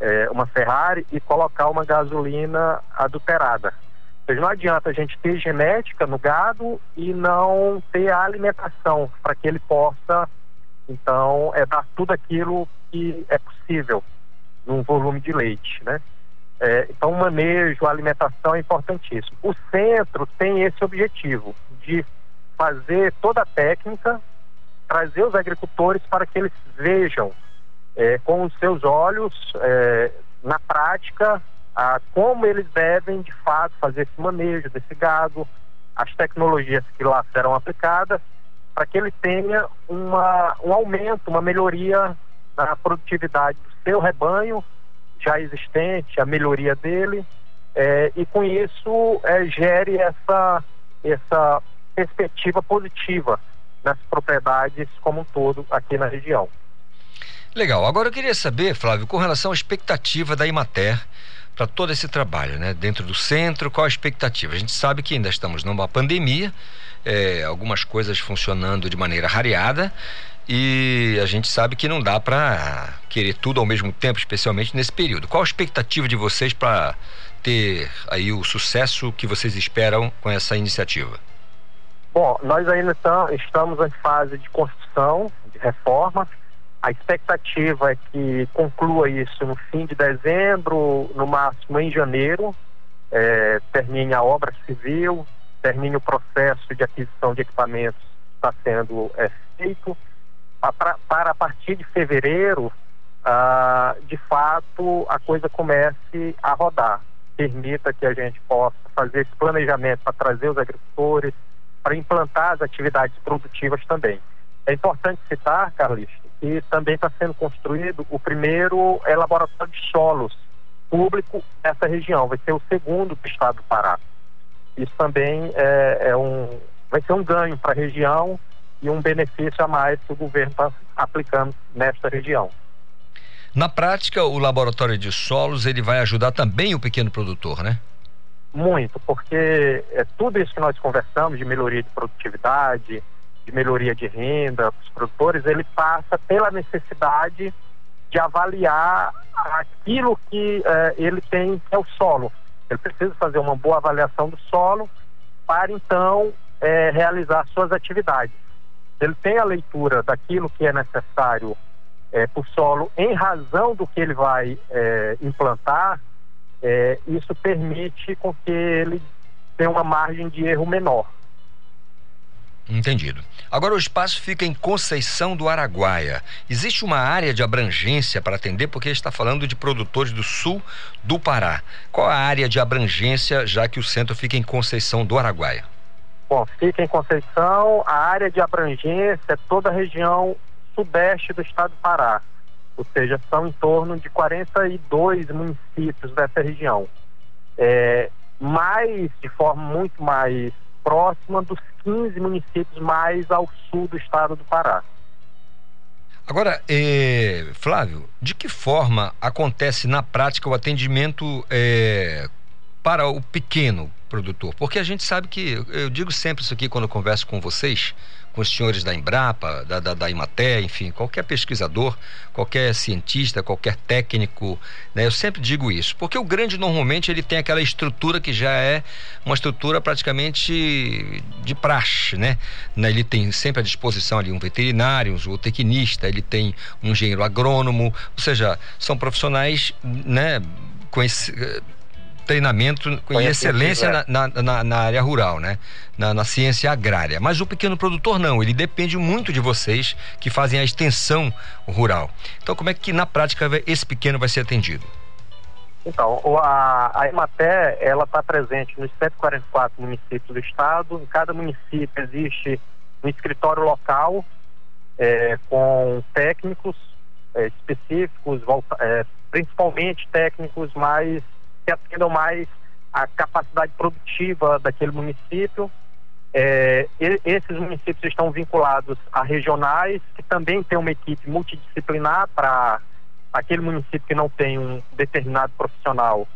é, uma Ferrari, e colocar uma gasolina adulterada seja, não adianta a gente ter genética no gado e não ter a alimentação para que ele possa, então, é dar tudo aquilo que é possível num volume de leite, né? É, então, o manejo, a alimentação é importantíssimo. O centro tem esse objetivo de fazer toda a técnica, trazer os agricultores para que eles vejam é, com os seus olhos, é, na prática, como eles devem, de fato, fazer esse manejo desse gado, as tecnologias que lá serão aplicadas, para que ele tenha uma, um aumento, uma melhoria na produtividade do seu rebanho já existente, a melhoria dele, é, e com isso é, gere essa, essa perspectiva positiva nas propriedades como um todo aqui na região. Legal. Agora eu queria saber, Flávio, com relação à expectativa da Imater para todo esse trabalho, né? Dentro do centro, qual a expectativa? A gente sabe que ainda estamos numa pandemia, é, algumas coisas funcionando de maneira rareada e a gente sabe que não dá para querer tudo ao mesmo tempo, especialmente nesse período. Qual a expectativa de vocês para ter aí o sucesso que vocês esperam com essa iniciativa? Bom, nós ainda estamos em fase de construção, de reforma, a expectativa é que conclua isso no fim de dezembro, no máximo em janeiro, é, termine a obra civil, termine o processo de aquisição de equipamentos que está sendo é, feito, para, a partir de fevereiro, ah, de fato, a coisa comece a rodar, permita que a gente possa fazer esse planejamento para trazer os agricultores, para implantar as atividades produtivas também. É importante citar, Carlista, e também está sendo construído o primeiro é, laboratório de solos público nessa região, vai ser o segundo do estado do Pará. Isso também é, é um, vai ser um ganho para a região e um benefício a mais que o governo está aplicando nesta região. Na prática, o laboratório de solos ele vai ajudar também o pequeno produtor, né? Muito, porque é tudo isso que nós conversamos de melhoria de produtividade, de melhoria de renda para os produtores, ele passa pela necessidade de avaliar aquilo que eh, ele tem, que é o solo. Ele precisa fazer uma boa avaliação do solo para então eh, realizar suas atividades. Ele tem a leitura daquilo que é necessário eh, para o solo em razão do que ele vai implantar, isso permite com que ele tenha uma margem de erro menor. Entendido. Agora o espaço fica em Conceição do Araguaia. Existe uma área de abrangência para atender, porque está falando de produtores do sul do Pará. Qual a área de abrangência, já que o centro fica em Conceição do Araguaia? Bom, fica em Conceição, a área de abrangência é toda a região sudeste do estado do Pará. Ou seja, são em torno de 42 municípios dessa região. É, mais, de forma muito mais próxima dos 15 municípios mais ao sul do estado do Pará. Agora, eh, Flávio, de que forma acontece na prática o atendimento eh, para o pequeno produtor? Porque a gente sabe que, eu digo sempre isso aqui quando eu converso com vocês, com os senhores da Embrapa, da, da, da Imaté, enfim, qualquer pesquisador, qualquer cientista, qualquer técnico, né? Eu sempre digo isso, porque o grande normalmente ele tem aquela estrutura que já é uma estrutura praticamente de praxe, né? né? Ele tem sempre à disposição ali um veterinário, um zootecnista, ele tem um engenheiro agrônomo, ou seja, são profissionais, né? Com treinamento e excelência na, na, na, área rural, né? Na, na, ciência agrária. Mas o pequeno produtor não, ele depende muito de vocês que fazem a extensão rural. Então, como é que na prática esse pequeno vai ser atendido? Então, a, a Ematé, ela está presente nos 144 municípios do estado. Em cada município existe um escritório local é, com técnicos é, específicos, volta, é, principalmente técnicos mais que atendam mais a capacidade produtiva daquele município. É, esses municípios estão vinculados a regionais, que também tem uma equipe multidisciplinar para aquele município que não tem um determinado profissional.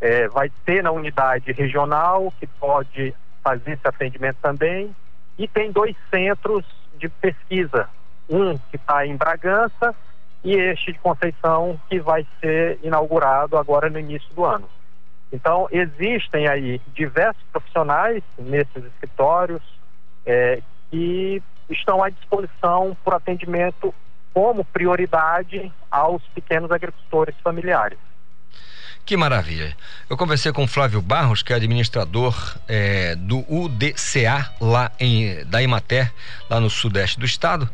É, vai ter na unidade regional, que pode fazer esse atendimento também. E tem dois centros de pesquisa, um que está em Bragança e este de Conceição, que vai ser inaugurado agora no início do ano. Então, existem aí diversos profissionais nesses escritórios é, que estão à disposição por atendimento como prioridade aos pequenos agricultores familiares. Que maravilha. Eu conversei com o Flávio Barros, que é administrador é, do UDCA, lá em, da Imater, lá no sudeste do estado,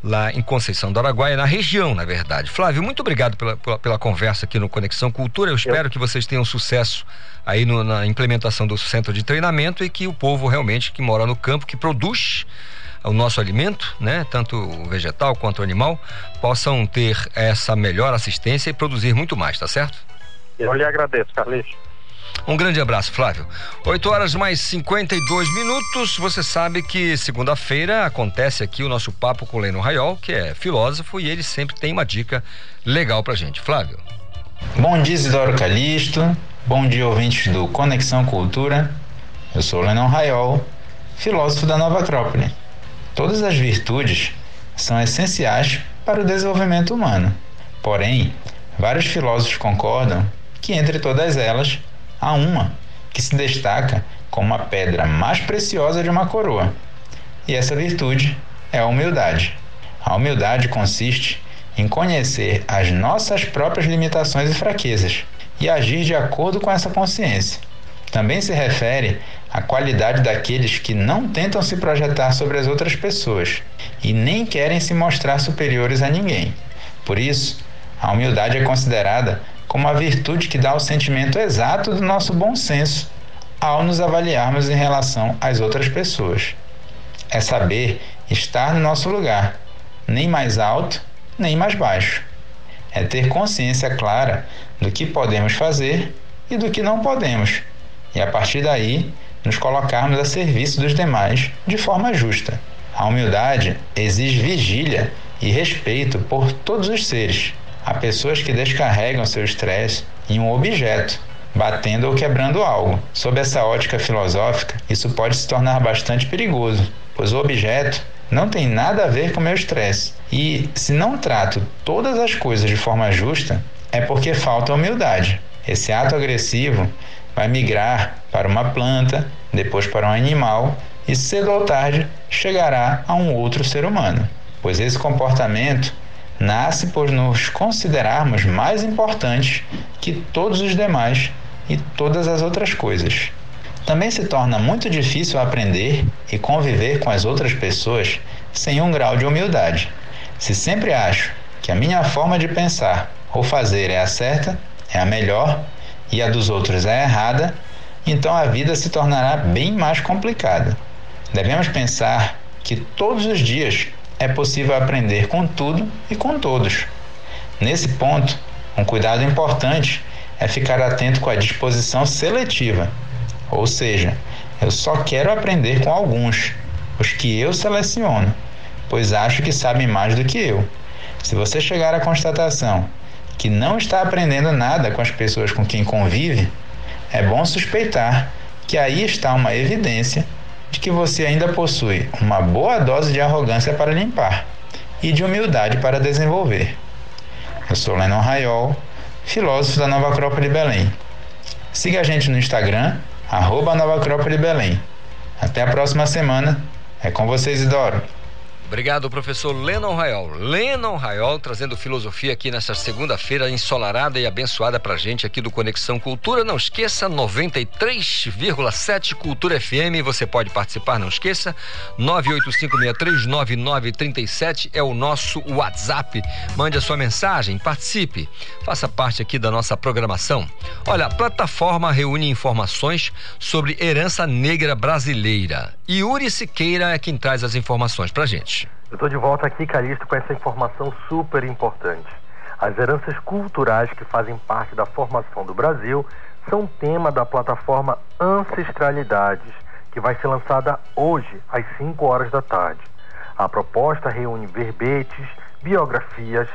lá em Conceição do Araguaia, na região, na verdade. Flávio, muito obrigado pela, pela, pela conversa aqui no Conexão Cultura. Eu espero Eu... que vocês tenham sucesso aí no, na implementação do centro de treinamento e que o povo realmente que mora no campo, que produz o nosso alimento, né, tanto o vegetal quanto o animal, possam ter essa melhor assistência e produzir muito mais, tá certo? Eu lhe agradeço, Carlinhos. Um grande abraço, Flávio. 8 horas mais 52 minutos. Você sabe que segunda-feira acontece aqui o nosso papo com o Leno Raiol, que é filósofo, e ele sempre tem uma dica legal pra gente. Flávio. Bom dia, Isidoro Calixto. Bom dia, ouvintes do Conexão Cultura. Eu sou o Lennon Raiol, filósofo da Nova Acrópole. Todas as virtudes são essenciais para o desenvolvimento humano. Porém, vários filósofos concordam que entre todas elas há uma que se destaca como a pedra mais preciosa de uma coroa. E essa virtude é a humildade. A humildade consiste em conhecer as nossas próprias limitações e fraquezas e agir de acordo com essa consciência. Também se refere à qualidade daqueles que não tentam se projetar sobre as outras pessoas e nem querem se mostrar superiores a ninguém. Por isso, a humildade é considerada como a virtude que dá o sentimento exato do nosso bom senso ao nos avaliarmos em relação às outras pessoas. É saber estar no nosso lugar, nem mais alto, nem mais baixo. É ter consciência clara do que podemos fazer e do que não podemos, e a partir daí nos colocarmos a serviço dos demais de forma justa. A humildade exige vigília e respeito por todos os seres Há pessoas que descarregam seu estresse em um objeto, batendo ou quebrando algo. Sob essa ótica filosófica, isso pode se tornar bastante perigoso, pois o objeto não tem nada a ver com meu estresse. E se não trato todas as coisas de forma justa, é porque falta humildade. Esse ato agressivo vai migrar para uma planta, depois para um animal e cedo ou tarde chegará a um outro ser humano. Pois esse comportamento nasce por nos considerarmos mais importantes que todos os demais e todas as outras coisas. Também se torna muito difícil aprender e conviver com as outras pessoas sem um grau de humildade. Se sempre acho que a minha forma de pensar ou fazer é a certa, é a melhor e a dos outros é a errada, então a vida se tornará bem mais complicada. Devemos pensar que todos os dias é possível aprender com tudo e com todos. Nesse ponto, um cuidado importante é ficar atento com a disposição seletiva, ou seja, eu só quero aprender com alguns, os que eu seleciono, pois acho que sabem mais do que eu. Se você chegar à constatação que não está aprendendo nada com as pessoas com quem convive, é bom suspeitar que aí está uma evidência de que você ainda possui uma boa dose de arrogância para limpar e de humildade para desenvolver. Eu sou Lennon Raiol, filósofo da Nova Acrópole Belém. Siga a gente no Instagram, arroba Nova Acrópole Belém. Até a próxima semana. É com vocês, Idoro. Obrigado, professor Lennon Raiol. Lennon Raiol trazendo filosofia aqui nessa segunda-feira ensolarada e abençoada pra gente aqui do Conexão Cultura. Não esqueça, 93,7 Cultura FM. Você pode participar, não esqueça. 985639937 é o nosso WhatsApp. Mande a sua mensagem, participe, faça parte aqui da nossa programação. Olha, a plataforma reúne informações sobre herança negra brasileira. Yuri Siqueira é quem traz as informações pra gente. Eu estou de volta aqui, Calixto, com essa informação super importante. As heranças culturais que fazem parte da formação do Brasil são tema da plataforma Ancestralidades, que vai ser lançada hoje, às 5 horas da tarde. A proposta reúne verbetes, biografias,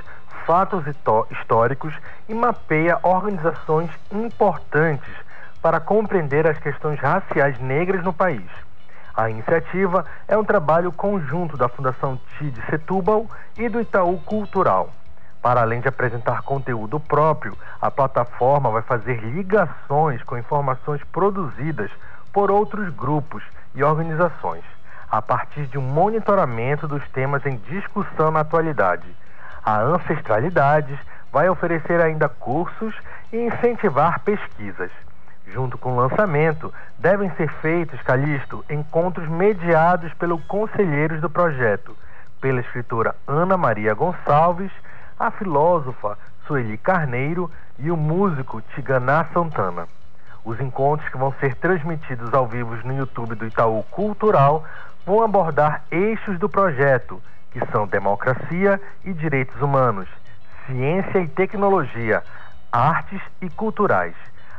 fatos históricos e mapeia organizações importantes para compreender as questões raciais negras no país. A iniciativa é um trabalho conjunto da Fundação TID Setúbal e do Itaú Cultural. Para além de apresentar conteúdo próprio, a plataforma vai fazer ligações com informações produzidas por outros grupos e organizações, a partir de um monitoramento dos temas em discussão na atualidade. A Ancestralidades vai oferecer ainda cursos e incentivar pesquisas. Junto com o lançamento, devem ser feitos, Calixto, encontros mediados pelos conselheiros do projeto, pela escritora Ana Maria Gonçalves, a filósofa Sueli Carneiro e o músico Tiganá Santana. Os encontros que vão ser transmitidos ao vivo no YouTube do Itaú Cultural vão abordar eixos do projeto, que são democracia e direitos humanos, ciência e tecnologia, artes e culturais.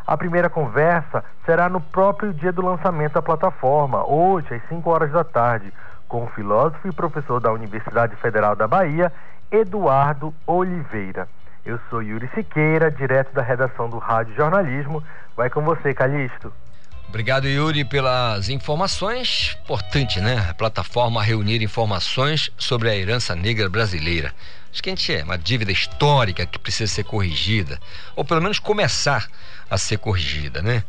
A primeira conversa será no próprio dia do lançamento da plataforma, hoje às 5 horas da tarde, com o filósofo e professor da Universidade Federal da Bahia, Eduardo Oliveira. Eu sou Yuri Siqueira, direto da redação do Rádio Jornalismo. Vai com você, Calixto. Obrigado, Yuri, pelas informações. Importante, né? A plataforma reunir informações sobre a herança negra brasileira. Acho que a gente é uma dívida histórica que precisa ser corrigida, ou pelo menos começar a ser corrigida, né?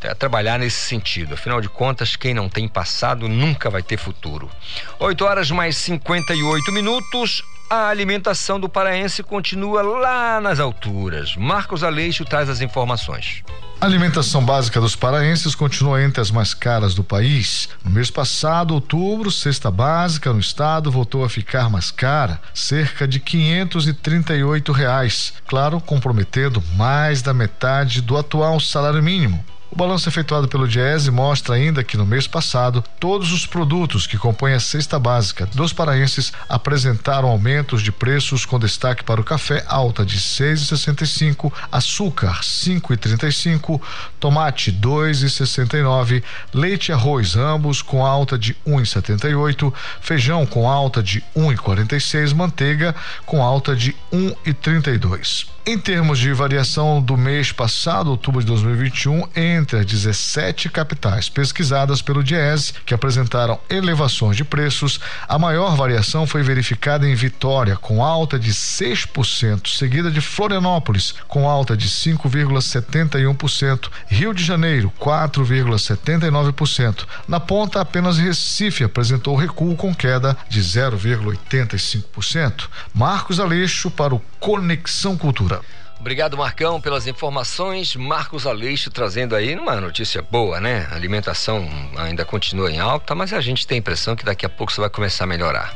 É trabalhar nesse sentido. Afinal de contas, quem não tem passado nunca vai ter futuro. 8 horas mais 58 minutos. A alimentação do paraense continua lá nas alturas. Marcos Aleixo traz as informações. A alimentação básica dos paraenses continua entre as mais caras do país. No mês passado, outubro, cesta básica no estado voltou a ficar mais cara, cerca de 538 reais, claro, comprometendo mais da metade do atual salário mínimo. O balanço efetuado pelo Diese mostra ainda que no mês passado, todos os produtos que compõem a cesta básica dos paraenses apresentaram aumentos de preços com destaque para o café alta de 6,65, açúcar 5,35, tomate 2,69, leite e arroz ambos com alta de 1,78, feijão com alta de 1,46, manteiga com alta de 1,32. Em termos de variação do mês passado, outubro de 2021, entre as 17 capitais pesquisadas pelo Diese, que apresentaram elevações de preços, a maior variação foi verificada em Vitória, com alta de 6%, seguida de Florianópolis, com alta de 5,71%, Rio de Janeiro, 4,79%. Na ponta, apenas Recife apresentou recuo com queda de 0,85%. Marcos Aleixo para o Conexão Cultura. Obrigado, Marcão, pelas informações. Marcos Aleixo trazendo aí uma notícia boa, né? A alimentação ainda continua em alta, mas a gente tem a impressão que daqui a pouco isso vai começar a melhorar.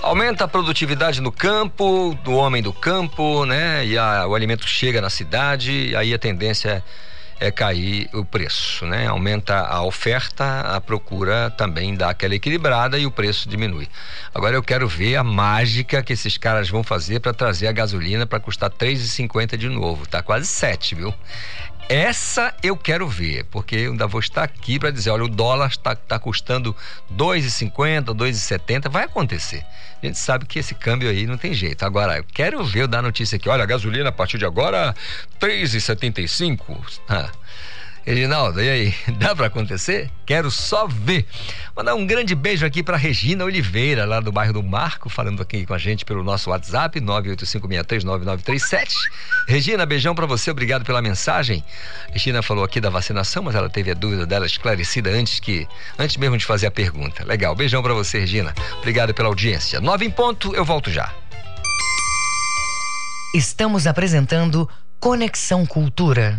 Aumenta a produtividade no campo, do homem do campo, né? E a, o alimento chega na cidade, aí a tendência é é cair o preço, né? Aumenta a oferta, a procura também dá aquela equilibrada e o preço diminui. Agora eu quero ver a mágica que esses caras vão fazer para trazer a gasolina para custar 3,50 de novo, tá quase 7, viu? Essa eu quero ver, porque eu ainda vou estar aqui para dizer, olha, o dólar está tá custando 2,50, 2,70, vai acontecer. A gente sabe que esse câmbio aí não tem jeito. Agora, eu quero ver eu dar notícia aqui, olha, a gasolina a partir de agora 3,75. Ah. Reginaldo, e aí? Dá para acontecer? Quero só ver. Mandar um grande beijo aqui para Regina Oliveira, lá do bairro do Marco, falando aqui com a gente pelo nosso WhatsApp, 985639937. Regina, beijão para você, obrigado pela mensagem. Regina falou aqui da vacinação, mas ela teve a dúvida dela esclarecida antes que antes mesmo de fazer a pergunta. Legal, beijão para você, Regina. Obrigado pela audiência. Nove em ponto, eu volto já. Estamos apresentando Conexão Cultura.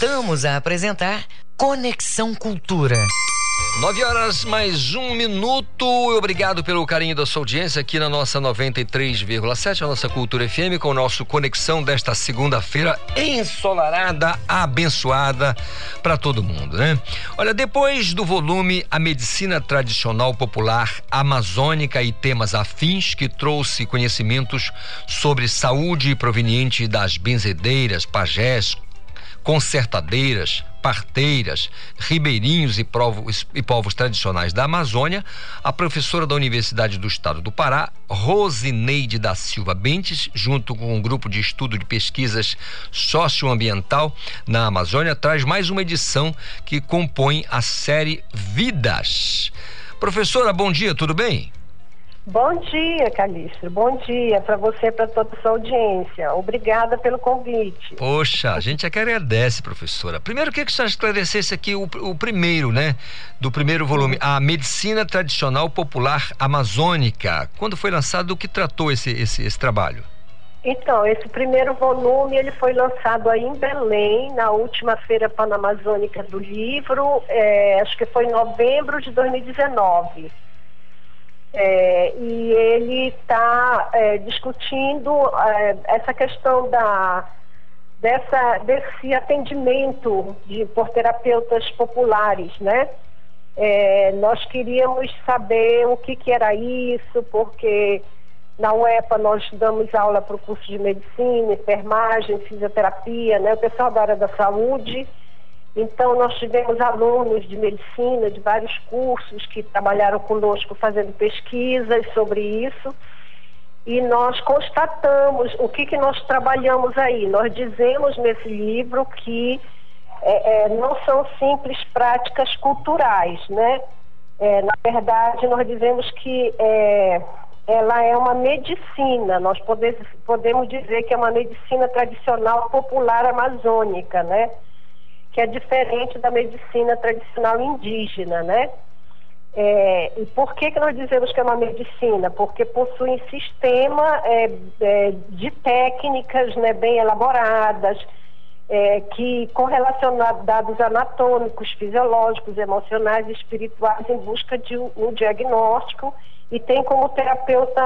Voltamos a apresentar Conexão Cultura. Nove horas mais um minuto. Obrigado pelo carinho da sua audiência aqui na nossa 93,7, a nossa Cultura FM, com o nosso Conexão desta segunda-feira ensolarada, abençoada para todo mundo, né? Olha, depois do volume A Medicina Tradicional Popular Amazônica e Temas Afins, que trouxe conhecimentos sobre saúde proveniente das benzedeiras, pajés, concertadeiras, parteiras, ribeirinhos e povos, e povos tradicionais da Amazônia, a professora da Universidade do Estado do Pará, Rosineide da Silva Bentes, junto com um grupo de estudo de pesquisas socioambiental na Amazônia, traz mais uma edição que compõe a série Vidas. Professora, bom dia, tudo bem? Bom dia, Calixto. Bom dia para você e para toda a sua audiência. Obrigada pelo convite. Poxa, a gente é que agradece, professora. Primeiro, eu queria que você esclarecesse aqui o, o primeiro, né? Do primeiro volume, a Medicina Tradicional Popular Amazônica. Quando foi lançado, o que tratou esse, esse, esse trabalho? Então, esse primeiro volume ele foi lançado aí em Belém, na última Feira Panamazônica do Livro, é, acho que foi em novembro de 2019. É, e ele está é, discutindo é, essa questão da, dessa, desse atendimento de, por terapeutas populares, né? É, nós queríamos saber o que, que era isso, porque na UEPA nós damos aula para o curso de medicina, enfermagem, fisioterapia, né? O pessoal da área da saúde então, nós tivemos alunos de medicina de vários cursos que trabalharam conosco fazendo pesquisas sobre isso. E nós constatamos o que, que nós trabalhamos aí. Nós dizemos nesse livro que é, é, não são simples práticas culturais, né? É, na verdade, nós dizemos que é, ela é uma medicina. Nós pode, podemos dizer que é uma medicina tradicional popular amazônica, né? Que é diferente da medicina tradicional indígena, né? É, e por que, que nós dizemos que é uma medicina? Porque possui um sistema é, é, de técnicas né, bem elaboradas, é, que correlacionar dados anatômicos, fisiológicos, emocionais e espirituais em busca de um, um diagnóstico e tem como terapeuta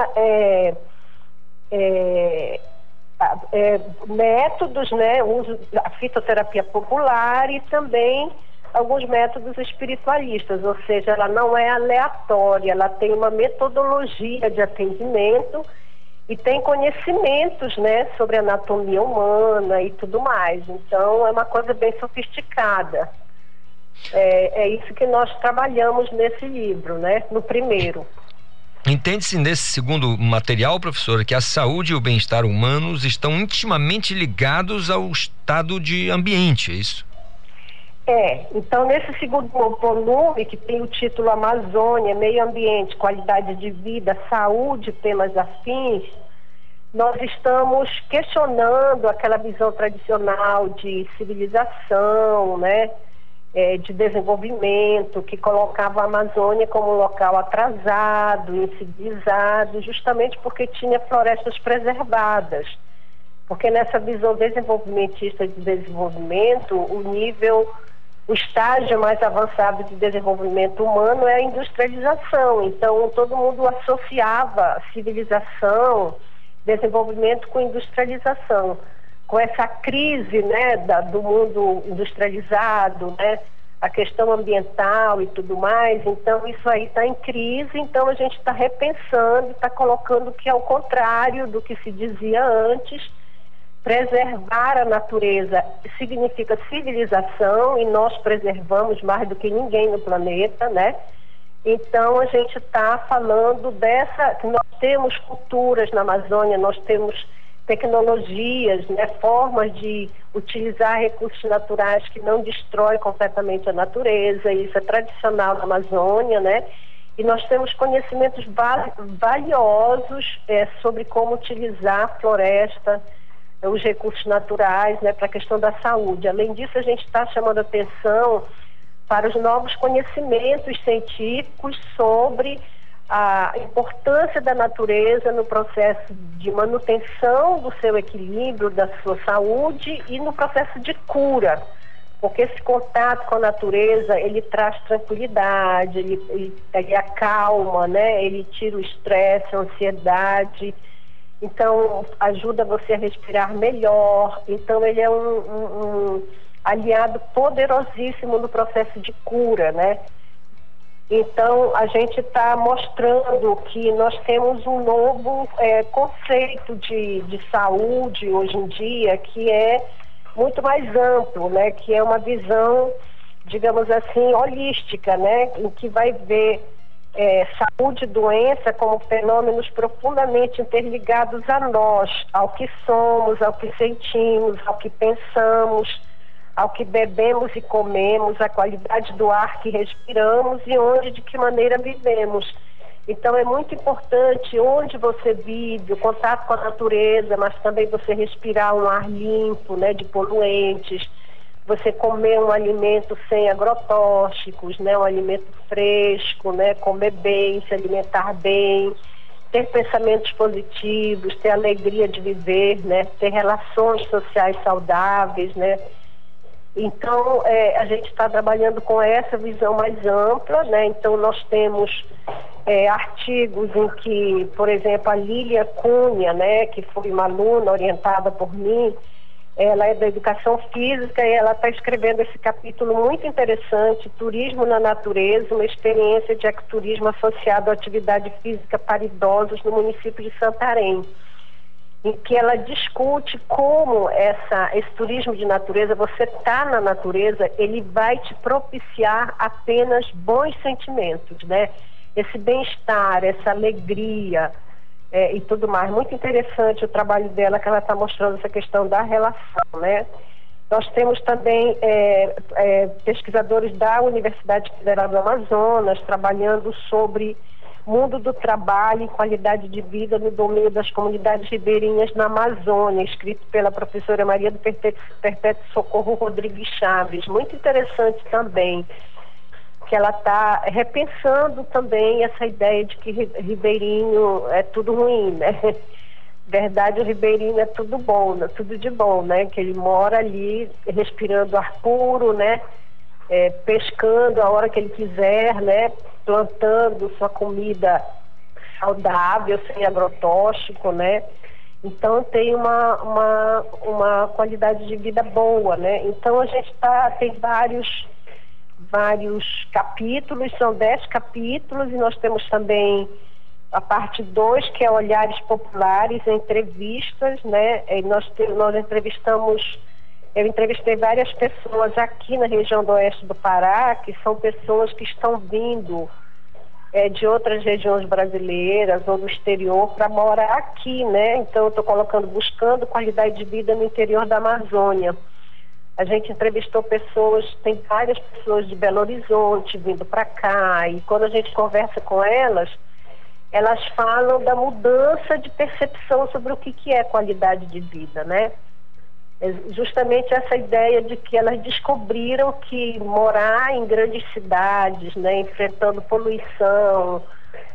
é, é, métodos, né, uso da fitoterapia popular e também alguns métodos espiritualistas, ou seja, ela não é aleatória, ela tem uma metodologia de atendimento e tem conhecimentos, né, sobre anatomia humana e tudo mais. Então, é uma coisa bem sofisticada. É, é isso que nós trabalhamos nesse livro, né, no primeiro. Entende-se nesse segundo material, professora, que a saúde e o bem-estar humanos estão intimamente ligados ao estado de ambiente, é isso? É, então nesse segundo volume, que tem o título Amazônia, Meio Ambiente, Qualidade de Vida, Saúde, Temas Afins, nós estamos questionando aquela visão tradicional de civilização, né, é, de desenvolvimento, que colocava a Amazônia como um local atrasado, incivilizado, justamente porque tinha florestas preservadas. Porque nessa visão desenvolvimentista de desenvolvimento, o nível o estágio mais avançado de desenvolvimento humano é a industrialização. Então, todo mundo associava civilização, desenvolvimento com industrialização. Com essa crise né, da, do mundo industrializado, né, a questão ambiental e tudo mais, então isso aí está em crise, então a gente está repensando, está colocando que é o contrário do que se dizia antes Preservar a natureza significa civilização e nós preservamos mais do que ninguém no planeta, né? Então a gente está falando dessa. Nós temos culturas na Amazônia, nós temos tecnologias, né, formas de utilizar recursos naturais que não destroem completamente a natureza, isso é tradicional na Amazônia, né? E nós temos conhecimentos valiosos é, sobre como utilizar a floresta, os recursos naturais né, para a questão da saúde. Além disso, a gente está chamando atenção para os novos conhecimentos científicos sobre a importância da natureza no processo de manutenção do seu equilíbrio, da sua saúde e no processo de cura. Porque esse contato com a natureza, ele traz tranquilidade, ele, ele, ele acalma, né? ele tira o estresse, a ansiedade, então ajuda você a respirar melhor. Então ele é um, um, um aliado poderosíssimo no processo de cura, né? Então a gente está mostrando que nós temos um novo é, conceito de, de saúde hoje em dia que é muito mais amplo, né? Que é uma visão, digamos assim, holística, né? Em que vai ver é, saúde e doença como fenômenos profundamente interligados a nós, ao que somos, ao que sentimos, ao que pensamos, ao que bebemos e comemos, a qualidade do ar que respiramos e onde, de que maneira vivemos. Então é muito importante onde você vive, o contato com a natureza, mas também você respirar um ar limpo, né, de poluentes você comer um alimento sem agrotóxicos, né, um alimento fresco, né, comer bem, se alimentar bem, ter pensamentos positivos, ter alegria de viver, né, ter relações sociais saudáveis, né. Então é, a gente está trabalhando com essa visão mais ampla, né. Então nós temos é, artigos em que, por exemplo, a Lília Cunha, né, que foi uma aluna orientada por mim, ela é da educação física e ela está escrevendo esse capítulo muito interessante, Turismo na Natureza, uma experiência de ecoturismo associado à atividade física para idosos no município de Santarém, em que ela discute como essa, esse turismo de natureza, você está na natureza, ele vai te propiciar apenas bons sentimentos, né? Esse bem-estar, essa alegria, é, e tudo mais. Muito interessante o trabalho dela, que ela está mostrando essa questão da relação, né? Nós temos também é, é, pesquisadores da Universidade Federal do Amazonas trabalhando sobre mundo do trabalho e qualidade de vida no domínio das comunidades ribeirinhas na Amazônia, escrito pela professora Maria do Perpétuo, Socorro Rodrigues Chaves. Muito interessante também que ela está repensando também essa ideia de que Ribeirinho é tudo ruim, né? verdade o ribeirinho é tudo bom, né? tudo de bom, né? Que ele mora ali respirando ar puro, né? É, pescando a hora que ele quiser, né? Plantando sua comida saudável, sem agrotóxico, né? Então tem uma, uma, uma qualidade de vida boa, né? Então a gente tá, tem vários, vários capítulos, são dez capítulos, e nós temos também a parte 2, que é olhares populares, entrevistas, né? E nós, nós entrevistamos, eu entrevistei várias pessoas aqui na região do oeste do Pará, que são pessoas que estão vindo é, de outras regiões brasileiras ou do exterior para morar aqui, né? Então eu estou colocando, buscando qualidade de vida no interior da Amazônia. A gente entrevistou pessoas, tem várias pessoas de Belo Horizonte vindo para cá, e quando a gente conversa com elas, elas falam da mudança de percepção sobre o que, que é qualidade de vida, né? É justamente essa ideia de que elas descobriram que morar em grandes cidades, né, enfrentando poluição,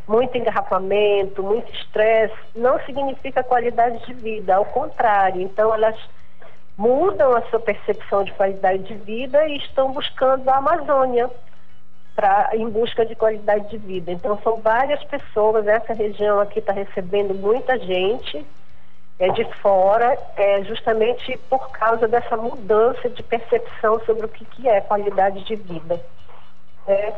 muito engarrafamento, muito estresse, não significa qualidade de vida, ao contrário. Então, elas mudam a sua percepção de qualidade de vida e estão buscando a Amazônia pra, em busca de qualidade de vida. Então, são várias pessoas, essa região aqui está recebendo muita gente é, de fora, é, justamente por causa dessa mudança de percepção sobre o que, que é qualidade de vida. É.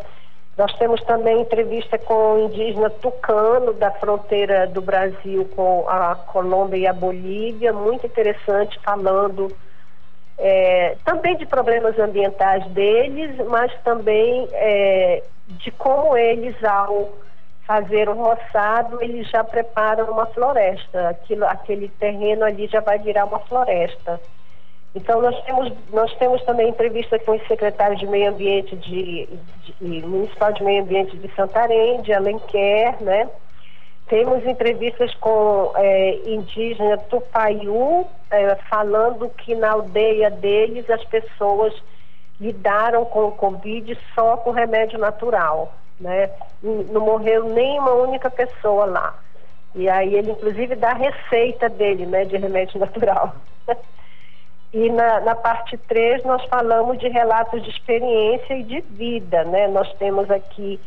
Nós temos também entrevista com o indígena tucano da fronteira do Brasil com a Colômbia e a Bolívia, muito interessante, falando é, também de problemas ambientais deles, mas também é, de como eles, ao fazer um roçado, eles já preparam uma floresta. Aquilo, aquele terreno ali já vai virar uma floresta. Então, nós temos, nós temos também entrevista com os secretários de Meio Ambiente de, de, de Municipal de Meio Ambiente de Santarém, de Alenquer, né? Temos entrevistas com é, indígena Tupaiú, é, falando que na aldeia deles as pessoas lidaram com o Covid só com remédio natural, né? Não morreu nenhuma única pessoa lá. E aí ele inclusive dá a receita dele, né, de remédio natural. e na, na parte 3 nós falamos de relatos de experiência e de vida, né? Nós temos aqui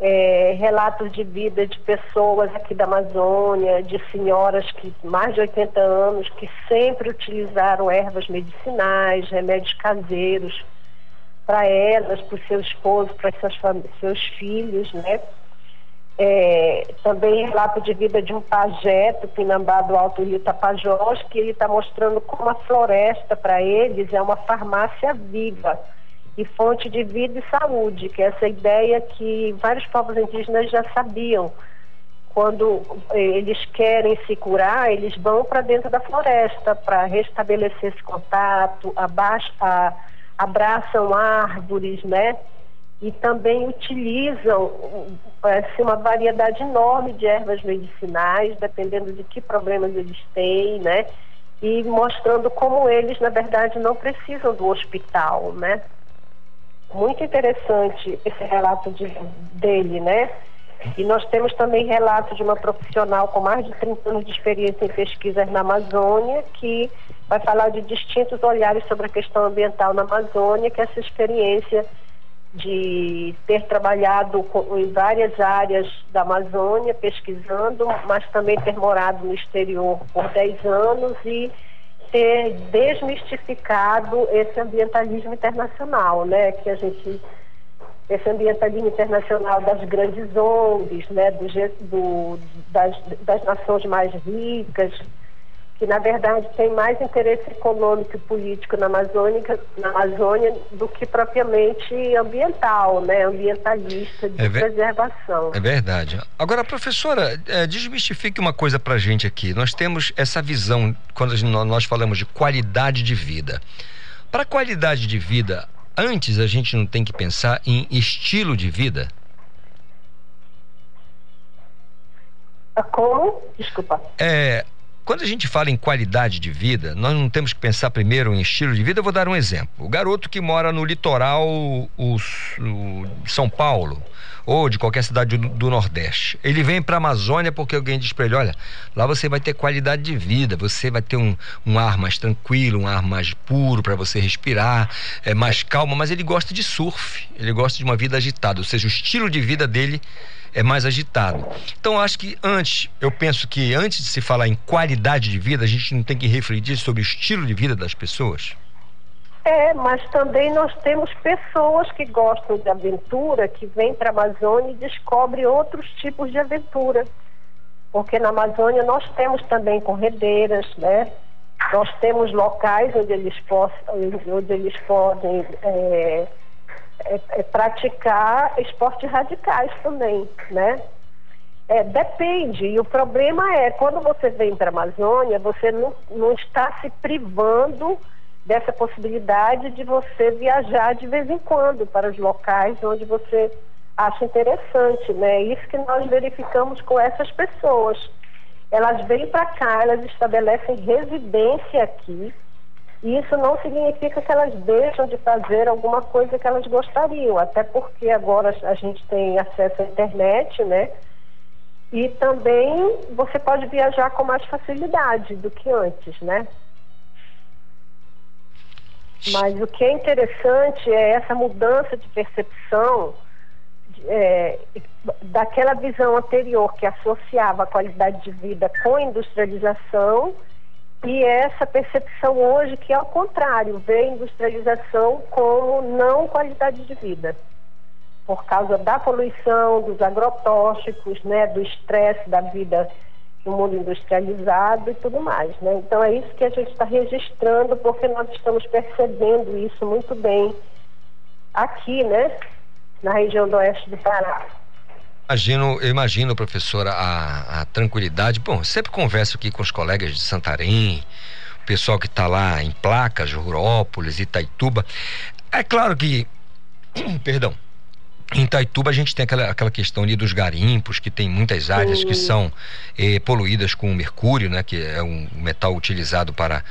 é, relatos de vida de pessoas aqui da Amazônia, de senhoras que mais de 80 anos que sempre utilizaram ervas medicinais, remédios caseiros para elas, para o seu esposo, para seus, seus filhos, né? É, também relato de vida de um pajé Pinambá do Alto Rio Tapajós, que ele está mostrando como a floresta para eles é uma farmácia viva e fonte de vida e saúde, que é essa ideia que vários povos indígenas já sabiam. Quando eh, eles querem se curar, eles vão para dentro da floresta para restabelecer esse contato, abaixa, a, abraçam árvores, né? E também utilizam assim, uma variedade enorme de ervas medicinais, dependendo de que problemas eles têm, né? E mostrando como eles, na verdade, não precisam do hospital, né? muito interessante esse relato de, dele, né? E nós temos também relato de uma profissional com mais de 30 anos de experiência em pesquisas na Amazônia, que vai falar de distintos olhares sobre a questão ambiental na Amazônia, que essa experiência de ter trabalhado em várias áreas da Amazônia, pesquisando, mas também ter morado no exterior por 10 anos e ter desmistificado esse ambientalismo internacional, né? Que a gente esse ambientalismo internacional das grandes ONGs, né, do, do, das, das nações mais ricas, que na verdade tem mais interesse econômico e político na Amazônia, na Amazônia do que propriamente ambiental, né, ambientalista de é preservação. É verdade. Agora, professora, é, desmistifique uma coisa para gente aqui. Nós temos essa visão quando nós falamos de qualidade de vida. Para qualidade de vida, antes a gente não tem que pensar em estilo de vida? Como? Desculpa. É, quando a gente fala em qualidade de vida, nós não temos que pensar primeiro em estilo de vida. Eu vou dar um exemplo. O garoto que mora no litoral o, o São Paulo ou de qualquer cidade do, do Nordeste, ele vem para a Amazônia porque alguém diz para ele: olha, lá você vai ter qualidade de vida, você vai ter um, um ar mais tranquilo, um ar mais puro para você respirar, é mais calmo. Mas ele gosta de surf, ele gosta de uma vida agitada, ou seja, o estilo de vida dele é mais agitado. Então acho que antes, eu penso que antes de se falar em qualidade de vida, a gente não tem que refletir sobre o estilo de vida das pessoas. É, mas também nós temos pessoas que gostam de aventura, que vêm para a Amazônia e descobrem outros tipos de aventura. Porque na Amazônia nós temos também corredeiras, né? Nós temos locais onde eles, possam, onde eles podem é, é, é praticar esportes radicais também, né? É, depende, e o problema é, quando você vem para a Amazônia, você não, não está se privando dessa possibilidade de você viajar de vez em quando para os locais onde você acha interessante, né? Isso que nós verificamos com essas pessoas. Elas vêm para cá, elas estabelecem residência aqui, isso não significa que elas deixam de fazer alguma coisa que elas gostariam, até porque agora a gente tem acesso à internet, né? E também você pode viajar com mais facilidade do que antes, né? Mas o que é interessante é essa mudança de percepção é, daquela visão anterior que associava a qualidade de vida com industrialização e essa percepção hoje que, ao contrário, vê a industrialização como não qualidade de vida. Por causa da poluição, dos agrotóxicos, né, do estresse da vida no mundo industrializado e tudo mais. Né? Então é isso que a gente está registrando, porque nós estamos percebendo isso muito bem aqui, né, na região do oeste do Pará. Imagino, eu imagino, professora, a, a tranquilidade. Bom, sempre converso aqui com os colegas de Santarém, o pessoal que está lá em Placas, Rurópolis, Itaituba. É claro que, perdão, em Itaituba a gente tem aquela, aquela questão ali dos garimpos, que tem muitas áreas que são eh, poluídas com mercúrio, né, que é um metal utilizado para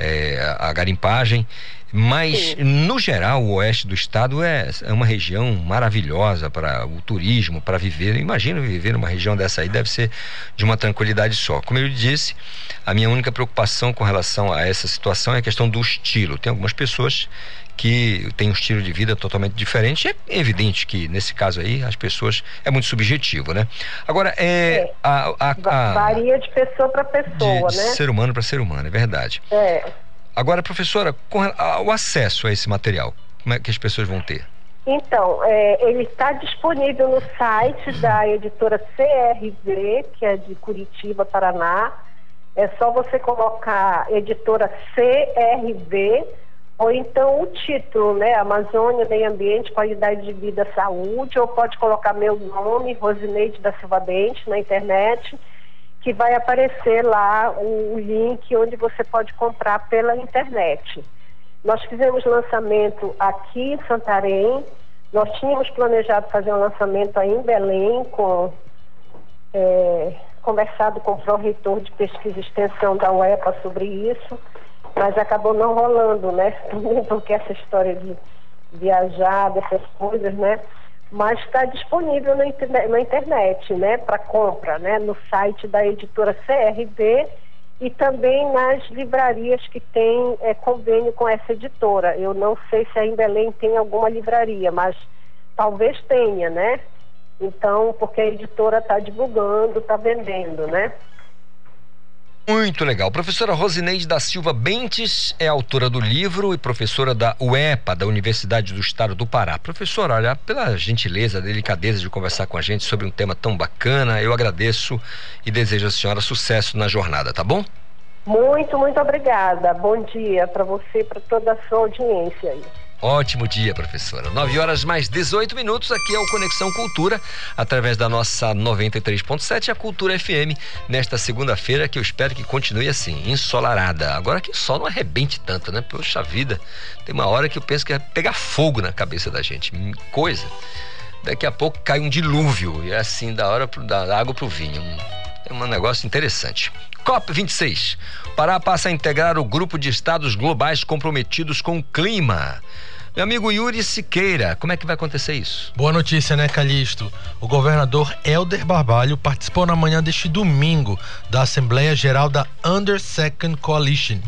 eh, a garimpagem. Mas, Sim. no geral, o oeste do estado é, é uma região maravilhosa para o turismo, para viver. Imagino viver numa região dessa aí, deve ser de uma tranquilidade só. Como eu disse, a minha única preocupação com relação a essa situação é a questão do estilo. Tem algumas pessoas que têm um estilo de vida totalmente diferente. É evidente que, nesse caso aí, as pessoas. É muito subjetivo, né? Agora, é. é. A, a, a, Varia de pessoa para pessoa, de, né? De ser humano para ser humano, é verdade. É. Agora, professora, com o acesso a esse material, como é que as pessoas vão ter? Então, é, ele está disponível no site da editora CRV, que é de Curitiba, Paraná. É só você colocar editora CRV ou então o título, né? Amazônia, Meio Ambiente, Qualidade de Vida, Saúde, ou pode colocar meu nome, Rosineide da Silva Dente, na internet que vai aparecer lá o, link onde você pode comprar pela internet. Nós fizemos lançamento aqui em Santarém, nós tínhamos planejado fazer um lançamento aí em Belém, com, é, conversado com o pró-reitor de pesquisa e extensão da UEPA sobre isso, mas acabou não rolando, né? Porque essa história de viajar, dessas coisas, né? Mas está disponível na internet, na internet né, para compra, né, no site da editora CRV e também nas livrarias que têm é, convênio com essa editora. Eu não sei se em Belém tem alguma livraria, mas talvez tenha, né? Então, porque a editora está divulgando, está vendendo, né? Muito legal. Professora Rosineide da Silva Bentes é autora do livro e professora da UEPA, da Universidade do Estado do Pará. Professora, olha, pela gentileza, delicadeza de conversar com a gente sobre um tema tão bacana, eu agradeço e desejo à senhora sucesso na jornada, tá bom? Muito, muito obrigada. Bom dia para você e para toda a sua audiência aí. Ótimo dia, professora. 9 horas mais 18 minutos. Aqui é o Conexão Cultura, através da nossa 93.7, a Cultura FM, nesta segunda-feira, que eu espero que continue assim, ensolarada. Agora que o sol não arrebente tanto, né? Poxa vida, tem uma hora que eu penso que vai pegar fogo na cabeça da gente. Coisa. Daqui a pouco cai um dilúvio, e é assim, da hora pro, da água pro vinho. É um negócio interessante. COP26. Pará passa a integrar o grupo de estados globais comprometidos com o clima. Meu amigo Yuri Siqueira, como é que vai acontecer isso? Boa notícia, né, Calixto? O governador Helder Barbalho participou na manhã deste domingo da Assembleia Geral da Under Second Coalition,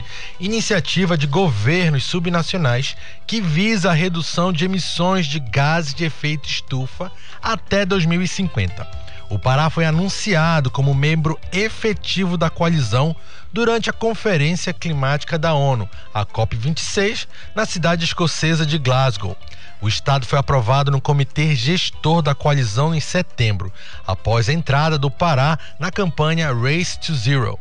iniciativa de governos subnacionais que visa a redução de emissões de gases de efeito estufa até 2050. O Pará foi anunciado como membro efetivo da coalizão durante a Conferência Climática da ONU, a COP26, na cidade escocesa de Glasgow. O estado foi aprovado no comitê gestor da coalizão em setembro, após a entrada do Pará na campanha Race to Zero.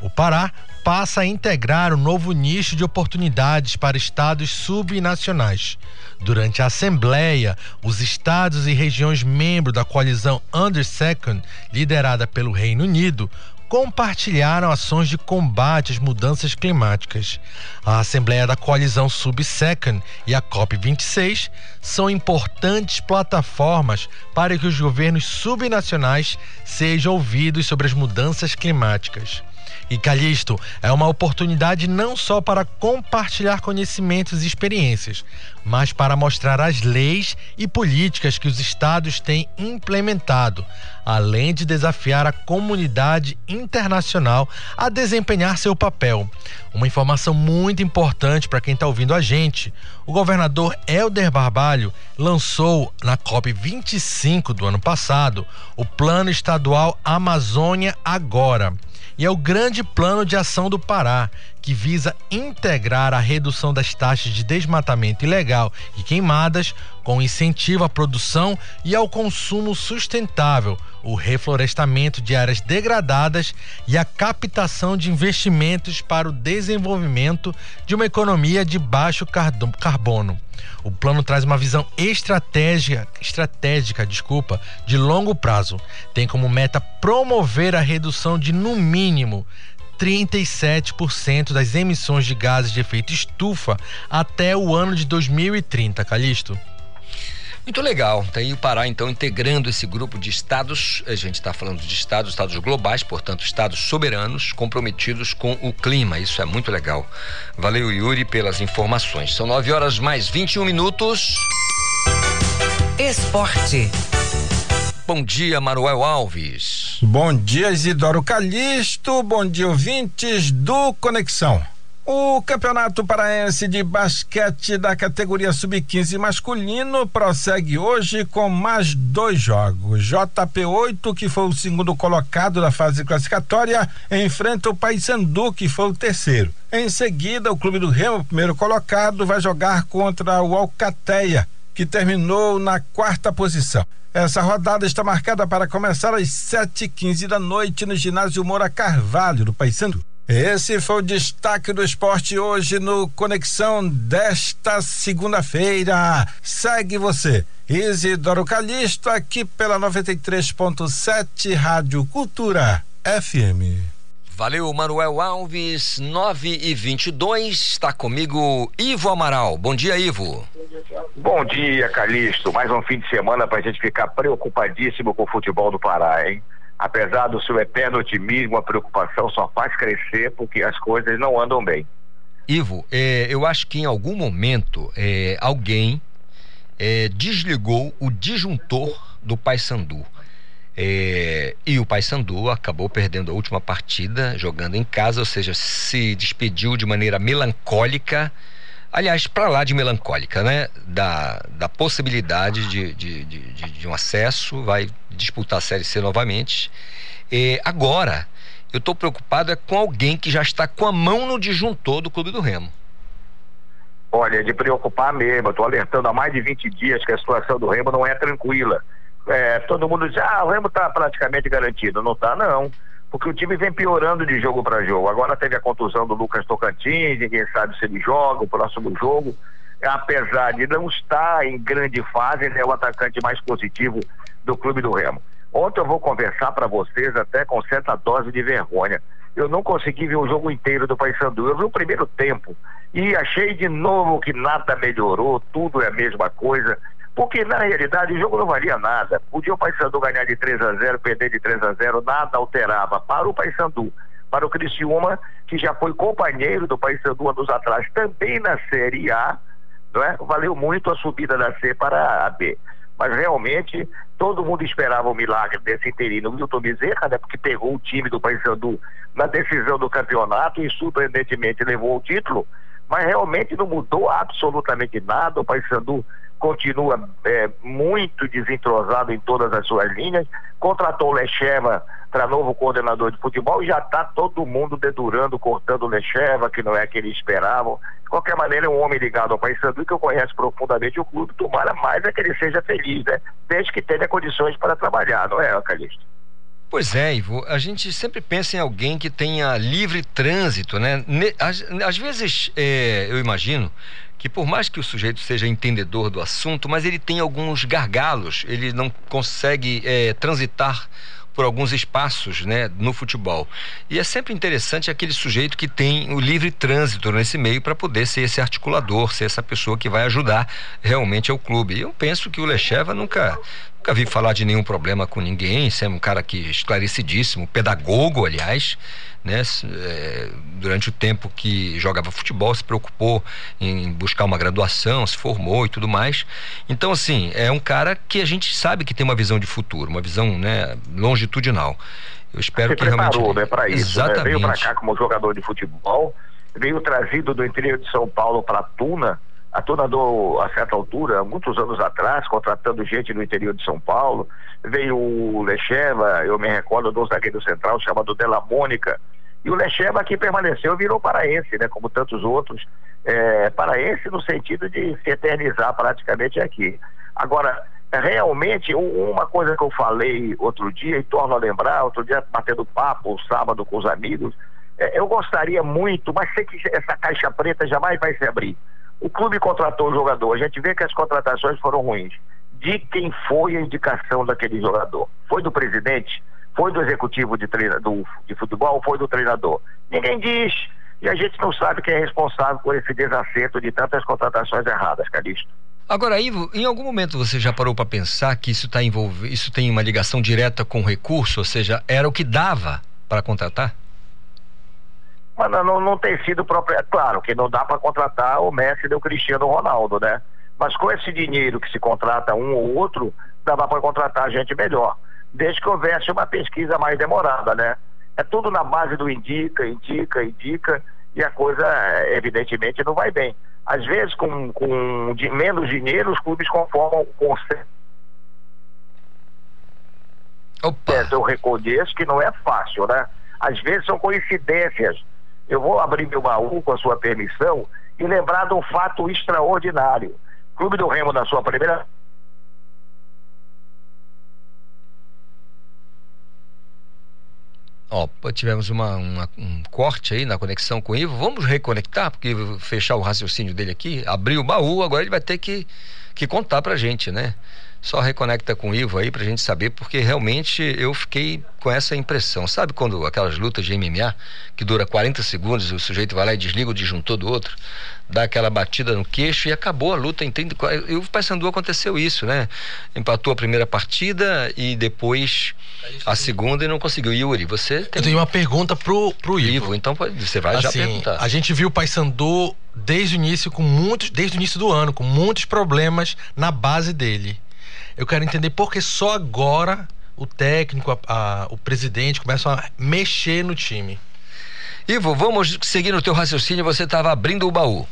O Pará passa a integrar um novo nicho de oportunidades para estados subnacionais. Durante a Assembleia, os estados e regiões membros da coalizão Under Second, liderada pelo Reino Unido, compartilharam ações de combate às mudanças climáticas. A Assembleia da Coalizão Sub-Second e a COP26 são importantes plataformas para que os governos subnacionais sejam ouvidos sobre as mudanças climáticas. E Calixto é uma oportunidade não só para compartilhar conhecimentos e experiências, mas para mostrar as leis e políticas que os estados têm implementado, além de desafiar a comunidade internacional a desempenhar seu papel. Uma informação muito importante para quem está ouvindo a gente: o governador Helder Barbalho lançou na COP25 do ano passado o Plano Estadual Amazônia Agora e é o grande plano de ação do Pará, que visa integrar a redução das taxas de desmatamento ilegal e queimadas com incentivo à produção e ao consumo sustentável, o reflorestamento de áreas degradadas e a captação de investimentos para o desenvolvimento de uma economia de baixo carbono. O plano traz uma visão estratégica, estratégica, desculpa, de longo prazo. Tem como meta promover a redução de no mínimo 37% das emissões de gases de efeito estufa até o ano de 2030, Calixto. Muito legal. Tá aí o Pará, então, integrando esse grupo de estados. A gente está falando de estados, estados globais, portanto, estados soberanos comprometidos com o clima. Isso é muito legal. Valeu, Yuri, pelas informações. São 9 horas mais 21 minutos. Esporte. Bom dia, Manuel Alves. Bom dia, Isidoro Calixto. Bom dia, ouvintes do Conexão. O Campeonato Paraense de Basquete da categoria Sub-15 masculino prossegue hoje com mais dois jogos. JP8, que foi o segundo colocado da fase classificatória, enfrenta o Paysandu, que foi o terceiro. Em seguida, o Clube do Remo, primeiro colocado, vai jogar contra o Alcateia, que terminou na quarta posição. Essa rodada está marcada para começar às 7h15 da noite no ginásio Moura Carvalho, do Paysandu. Esse foi o destaque do esporte hoje no Conexão desta segunda-feira. Segue você, Isidoro Calixto, aqui pela 93.7 Rádio Cultura FM. Valeu, Manuel Alves, 9 e 22 está comigo Ivo Amaral. Bom dia, Ivo. Bom dia, Calixto. Mais um fim de semana para a gente ficar preocupadíssimo com o futebol do Pará, hein? Apesar do seu eterno otimismo, a preocupação só faz crescer porque as coisas não andam bem. Ivo, é, eu acho que em algum momento é, alguém é, desligou o disjuntor do Paysandu. E o Paysandu acabou perdendo a última partida jogando em casa, ou seja, se despediu de maneira melancólica aliás, para lá de melancólica, né? Da, da possibilidade de, de, de, de, um acesso, vai disputar a Série C novamente. E agora, eu estou preocupado é com alguém que já está com a mão no disjuntor do Clube do Remo. Olha, de preocupar mesmo. Estou alertando há mais de 20 dias que a situação do Remo não é tranquila. É, todo mundo diz, ah, o Remo está praticamente garantido. Não está, não porque o time vem piorando de jogo para jogo. Agora teve a contusão do Lucas Tocantins, ninguém sabe se ele joga o próximo jogo. Apesar de não estar em grande fase, ele é o atacante mais positivo do clube do Remo. Ontem eu vou conversar para vocês até com certa dose de vergonha. Eu não consegui ver o jogo inteiro do Paysandu. Eu vi o primeiro tempo e achei de novo que nada melhorou, tudo é a mesma coisa. Porque na realidade o jogo não valia nada. Podia o Paysandu ganhar de 3 a 0, perder de 3 a 0, nada alterava para o Paysandu. para o Criciúma, que já foi companheiro do Paysandu anos atrás, também na Série A, não é? Valeu muito a subida da C para a B. Mas realmente todo mundo esperava o milagre desse interino Milton Bezerra, né? Porque pegou o time do Paysandu na decisão do campeonato e surpreendentemente levou o título, mas realmente não mudou absolutamente nada. O Paysandu continua é, muito desentrosado em todas as suas linhas. Contratou o Lecheva para novo coordenador de futebol e já está todo mundo dedurando, cortando o Lecheva, que não é que eles esperavam. De qualquer maneira, é um homem ligado ao Paysandu que eu conheço profundamente o clube. Tomara mais é que ele seja feliz, né? Desde que tenha condições para trabalhar, não é, Calixto? Pois é, Ivo, a gente sempre pensa em alguém que tenha livre trânsito, né? Às, às vezes, é, eu imagino que por mais que o sujeito seja entendedor do assunto, mas ele tem alguns gargalos, ele não consegue é, transitar por alguns espaços né, no futebol. E é sempre interessante aquele sujeito que tem o livre trânsito nesse meio para poder ser esse articulador, ser essa pessoa que vai ajudar realmente ao clube. E eu penso que o Lecheva nunca, nunca vi falar de nenhum problema com ninguém, sempre um cara que esclarecidíssimo, pedagogo, aliás né? É, durante o tempo que jogava futebol, se preocupou em buscar uma graduação, se formou e tudo mais. Então, assim, é um cara que a gente sabe que tem uma visão de futuro, uma visão né, longitudinal. Eu espero se que preparou, realmente. né, para isso. Né? Veio para cá como jogador de futebol, veio trazido do interior de São Paulo para Tuna. A Tuna andou a certa altura, muitos anos atrás, contratando gente no interior de São Paulo. Veio o Lecheva, eu me recordo do zagueiro central chamado Della Mônica, e o Lecheva aqui permaneceu virou paraense, né? Como tantos outros. É, paraense no sentido de se eternizar praticamente aqui. Agora, realmente, uma coisa que eu falei outro dia e torno a lembrar, outro dia batendo papo, sábado com os amigos, é, eu gostaria muito, mas sei que essa caixa preta jamais vai se abrir. O clube contratou o jogador, a gente vê que as contratações foram ruins. De quem foi a indicação daquele jogador? Foi do presidente? Foi do executivo de, treina, do, de futebol foi do treinador? Ninguém diz. E a gente não sabe quem é responsável por esse desacerto de tantas contratações erradas, Calixto. Agora, Ivo, em algum momento você já parou para pensar que isso tá envolvido, isso tem uma ligação direta com o recurso, ou seja, era o que dava para contratar? Mas não, não, tem sido próprio. É claro que não dá para contratar o Messi e o Cristiano Ronaldo, né? Mas com esse dinheiro que se contrata um ou outro, dava para contratar gente melhor desde que houvesse uma pesquisa mais demorada, né? É tudo na base do indica, indica, indica, e a coisa, evidentemente, não vai bem. Às vezes, com, com de menos dinheiro, os clubes conformam com Opa. É, eu reconheço que não é fácil, né? Às vezes são coincidências. Eu vou abrir meu baú com a sua permissão e lembrar de um fato extraordinário. Clube do Remo, na sua primeira Ó, tivemos uma, uma, um corte aí na conexão com o Ivo. Vamos reconectar, porque fechar o raciocínio dele aqui, abrir o baú, agora ele vai ter que, que contar pra gente, né? Só reconecta com o Ivo aí pra gente saber, porque realmente eu fiquei com essa impressão. Sabe quando aquelas lutas de MMA, que dura 40 segundos, o sujeito vai lá e desliga o disjuntor do outro, dá aquela batida no queixo e acabou a luta em 30. E o Paysandu aconteceu isso, né? Empatou a primeira partida e depois a segunda e não conseguiu. Yuri, você tem. Eu tenho uma pergunta pro, pro Ivo. Ivo então você vai assim, já perguntar. A gente viu o Paysandu desde o início com muitos, desde o início do ano, com muitos problemas na base dele. Eu quero entender por que só agora o técnico, a, a, o presidente começam a mexer no time. Ivo, vamos seguir no teu raciocínio. Você estava abrindo o baú.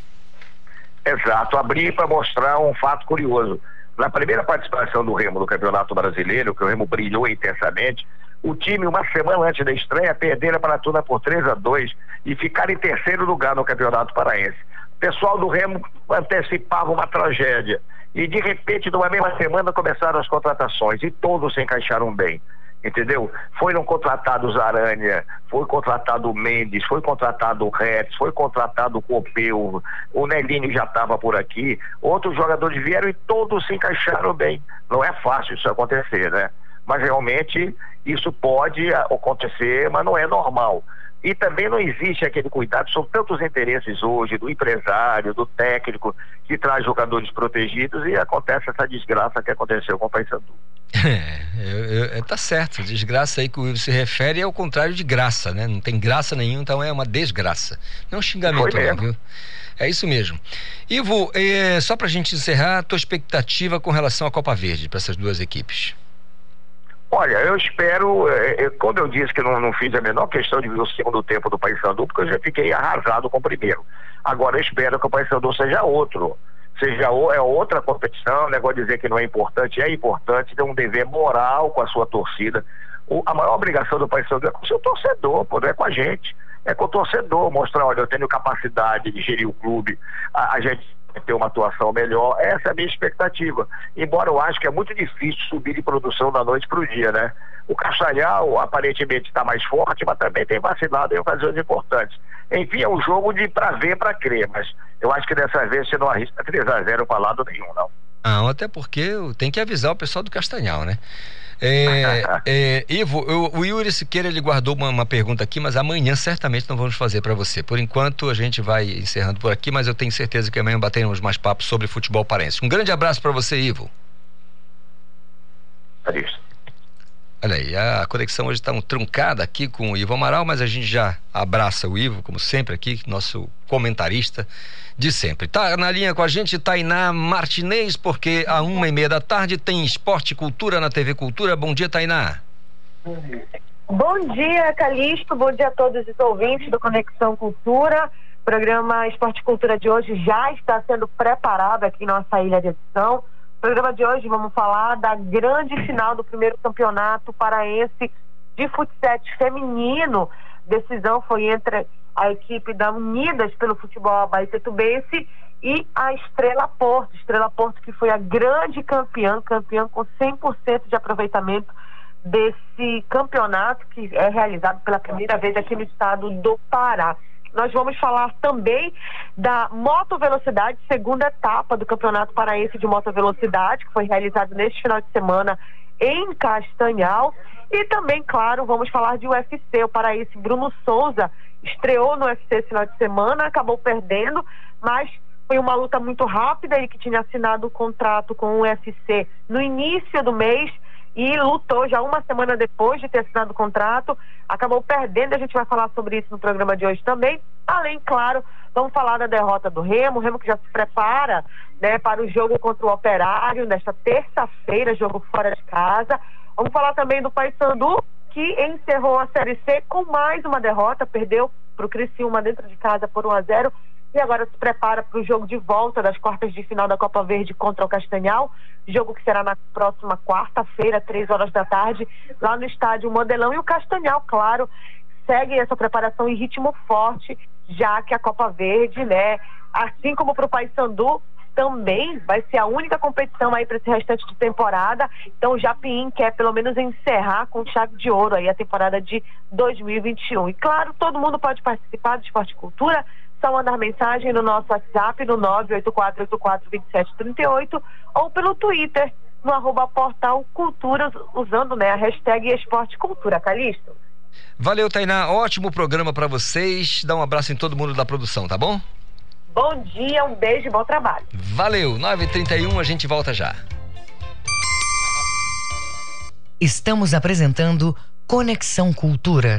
Exato, abri para mostrar um fato curioso. Na primeira participação do Remo no Campeonato Brasileiro, que o Remo brilhou intensamente, o time, uma semana antes da estreia, perderam para a Tuna por 3 a 2 e ficaram em terceiro lugar no Campeonato Paraense. O pessoal do Remo antecipava uma tragédia. E de repente, numa mesma semana, começaram as contratações e todos se encaixaram bem. Entendeu? Foram contratados Aranha, foi contratado Mendes, foi contratado Retz, foi contratado Copeu, o Nelinho já estava por aqui, outros jogadores vieram e todos se encaixaram bem. Não é fácil isso acontecer, né? Mas realmente isso pode acontecer, mas não é normal. E também não existe aquele cuidado, são tantos interesses hoje do empresário, do técnico, que traz jogadores protegidos e acontece essa desgraça que aconteceu com o Paysandu. É, é, tá certo. Desgraça aí que o Ivo se refere é o contrário de graça, né? Não tem graça nenhuma, então é uma desgraça. Não é um xingamento, não, viu? É isso mesmo. Ivo, é, só para a gente encerrar, tua expectativa com relação à Copa Verde para essas duas equipes? Olha, eu espero, é, quando eu disse que não, não, fiz a menor questão de ver o segundo tempo do Paysandu, porque eu já fiquei arrasado com o primeiro. Agora eu espero que o Paysandu seja outro seja é outra competição, negócio de dizer que não é importante, é importante, tem um dever moral com a sua torcida. O, a maior obrigação do Paysandu é com o seu torcedor, pô, não é com a gente. É com o torcedor, mostrar, olha, eu tenho capacidade de gerir o clube, a, a gente ter uma atuação melhor. Essa é a minha expectativa. Embora eu acho que é muito difícil subir de produção da noite para o dia, né? O Castanhal aparentemente está mais forte, mas também tem vacilado em ocasiões importantes. Enfim, é um jogo de para ver, para crer, mas eu acho que dessa vez você não arrisca 3 a 0 para lado nenhum, não. Não, até porque tem que avisar o pessoal do Castanhal, né? É, é, Ivo, eu, o Yuri Siqueira ele guardou uma, uma, pergunta aqui, mas amanhã certamente não vamos fazer para você. Por enquanto a gente vai encerrando por aqui, mas eu tenho certeza que amanhã bateremos mais papos sobre futebol parense. Um grande abraço para você, Ivo. É isso. Olha aí, a conexão hoje está um truncada aqui com o Ivo Amaral, mas a gente já abraça o Ivo, como sempre aqui, nosso comentarista de sempre. Tá na linha com a gente Tainá Martinez, porque a uma e meia da tarde tem Esporte Cultura na TV Cultura. Bom dia, Tainá. Bom dia, Calixto. Bom dia a todos os ouvintes do Conexão Cultura. O programa Esporte Cultura de hoje já está sendo preparado aqui em nossa ilha de edição. Programa de hoje vamos falar da grande final do primeiro campeonato paraense de futsal feminino. Decisão foi entre a equipe da Unidas pelo Futebol Abaetetubense e a Estrela Porto. Estrela Porto que foi a grande campeã, campeã com 100% de aproveitamento desse campeonato que é realizado pela primeira vez aqui no estado do Pará. Nós vamos falar também da moto velocidade, segunda etapa do Campeonato Paraense de Moto Velocidade, que foi realizado neste final de semana em Castanhal. E também, claro, vamos falar de UFC. O paraense Bruno Souza estreou no UFC esse final de semana, acabou perdendo, mas foi uma luta muito rápida. Ele que tinha assinado o contrato com o UFC no início do mês e lutou já uma semana depois de ter assinado o contrato, acabou perdendo. A gente vai falar sobre isso no programa de hoje também. Além, claro, vamos falar da derrota do Remo, o Remo que já se prepara né, para o jogo contra o Operário nesta terça-feira, jogo fora de casa. Vamos falar também do Paysandu, que encerrou a Série C com mais uma derrota, perdeu para o Criciúma dentro de casa por 1 a 0 e agora se prepara para o jogo de volta das quartas de final da Copa Verde contra o Castanhal, jogo que será na próxima quarta-feira, três horas da tarde, lá no estádio Modelão. E o Castanhal, claro, segue essa preparação em ritmo forte, já que a Copa Verde, né, assim como para o Paysandu, também vai ser a única competição aí para esse restante de temporada. Então o Japim quer pelo menos encerrar com chave de ouro aí a temporada de 2021. E claro, todo mundo pode participar do Esporte Cultura só mandar mensagem no nosso WhatsApp no 984842738 ou pelo Twitter no arroba portal Culturas, usando né, a hashtag Esporte Cultura. Calixto. Valeu, Tainá. Ótimo programa para vocês. Dá um abraço em todo mundo da produção, tá bom? Bom dia, um beijo e bom trabalho. Valeu. 9h31, a gente volta já. Estamos apresentando Conexão Cultura.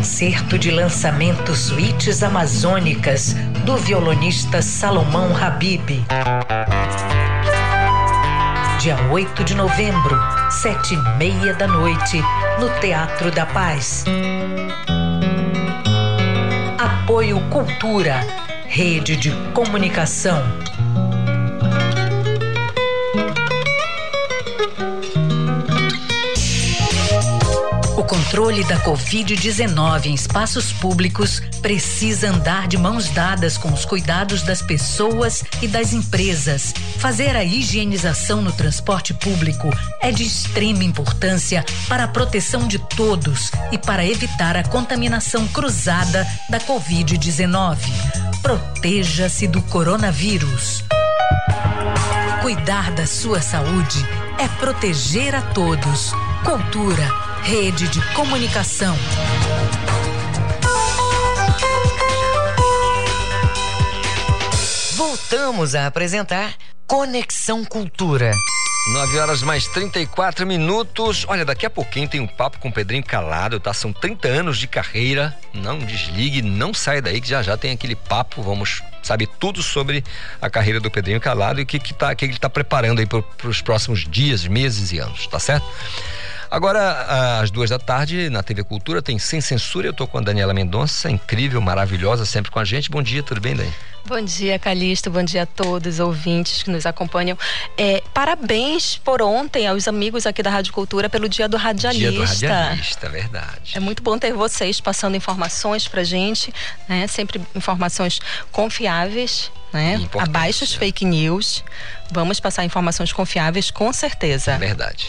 Concerto de lançamento Suítes Amazônicas do violonista Salomão Habib. Dia 8 de novembro, sete e meia da noite, no Teatro da Paz. Apoio Cultura, Rede de Comunicação. Controle da Covid-19 em espaços públicos precisa andar de mãos dadas com os cuidados das pessoas e das empresas. Fazer a higienização no transporte público é de extrema importância para a proteção de todos e para evitar a contaminação cruzada da Covid-19. Proteja-se do coronavírus. Cuidar da sua saúde é proteger a todos. Cultura, rede de comunicação. Voltamos a apresentar Conexão Cultura. 9 horas mais 34 minutos. Olha, daqui a pouquinho tem um papo com o Pedrinho Calado, tá? São 30 anos de carreira. Não desligue, não saia daí que já já tem aquele papo. Vamos saber tudo sobre a carreira do Pedrinho Calado e o que, que, tá, que ele está preparando aí para os próximos dias, meses e anos, tá certo? Agora, às duas da tarde, na TV Cultura, tem Sem Censura. Eu tô com a Daniela Mendonça, incrível, maravilhosa, sempre com a gente. Bom dia, tudo bem, Dani? Bom dia, Calixto. Bom dia a todos os ouvintes que nos acompanham. É, parabéns por ontem aos amigos aqui da Rádio Cultura pelo Dia do Radialista. Dia do Radialista, verdade. É muito bom ter vocês passando informações pra gente, né? Sempre informações confiáveis né? Abaixo as fake news. Vamos passar informações confiáveis, com certeza. Verdade.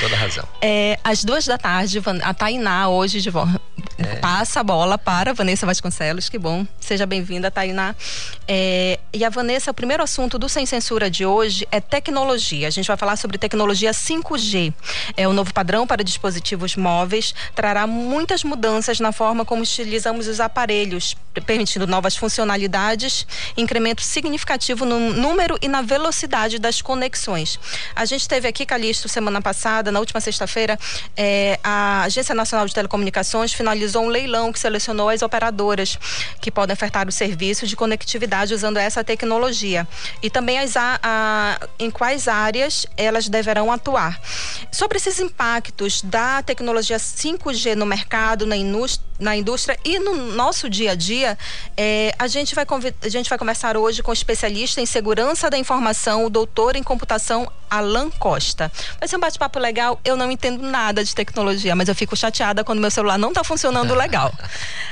Toda razão. é, às duas da tarde, a Tainá hoje de volta. É. Passa a bola para Vanessa Vasconcelos. Que bom. Seja bem-vinda, Tainá. É, e a Vanessa, o primeiro assunto do Sem Censura de hoje é tecnologia. A gente vai falar sobre tecnologia 5G. É o novo padrão para dispositivos móveis. Trará muitas mudanças na forma como utilizamos os aparelhos, permitindo novas funcionalidades, incremento significativo no número e na velocidade das conexões. A gente teve aqui, Calixto, semana passada, na última sexta-feira, é, a Agência Nacional de Telecomunicações finalizou um leilão que selecionou as operadoras que podem ofertar o serviço de conectividade usando essa tecnologia. E também as, a, a, em quais áreas elas deverão atuar. Sobre esses impactos da tecnologia 5G no mercado, na indústria, na indústria e no nosso dia a dia, é, a, gente vai a gente vai conversar hoje com o especialista em segurança da informação, o doutor em computação Alan Costa. Vai ser um bate-papo legal. Eu não entendo nada de tecnologia, mas eu fico chateada quando meu celular não está funcionando legal.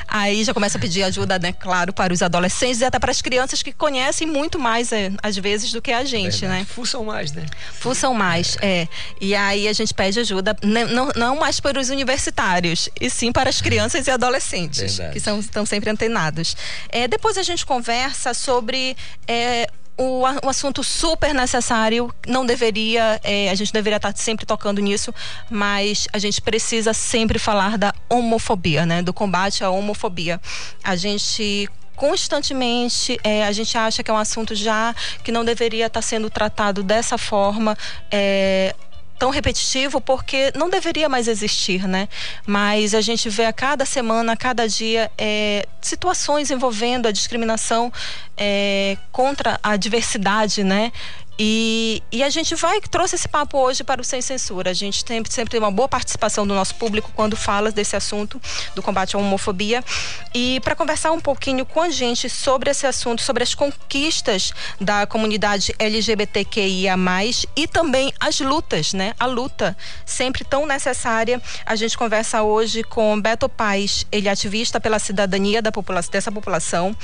Aí já começa a pedir ajuda, né? Claro, para os adolescentes e até para as crianças que conhecem muito mais, é, às vezes, do que a gente, Verdade. né? Fuçam mais, né? Fuçam mais, é. é. E aí a gente pede ajuda, não, não mais para os universitários, e sim para as crianças e adolescentes, Verdade. que são, estão sempre antenados. É, depois a gente conversa sobre é, o, assunto super necessário, não deveria, é, a gente deveria estar sempre tocando nisso, mas a gente precisa sempre falar da homofobia, né? Do combate à homofobia. A gente constantemente é, a gente acha que é um assunto já que não deveria estar sendo tratado dessa forma. É, tão repetitivo porque não deveria mais existir, né? Mas a gente vê a cada semana, a cada dia, é, situações envolvendo a discriminação é, contra a diversidade, né? E, e, a gente vai trouxe esse papo hoje para o Sem Censura. A gente tem, sempre tem uma boa participação do nosso público quando fala desse assunto do combate à homofobia. E para conversar um pouquinho com a gente sobre esse assunto, sobre as conquistas da comunidade LGBTQIA+, e também as lutas, né? A luta sempre tão necessária. A gente conversa hoje com Beto Paz, ele é ativista pela cidadania da população, dessa população.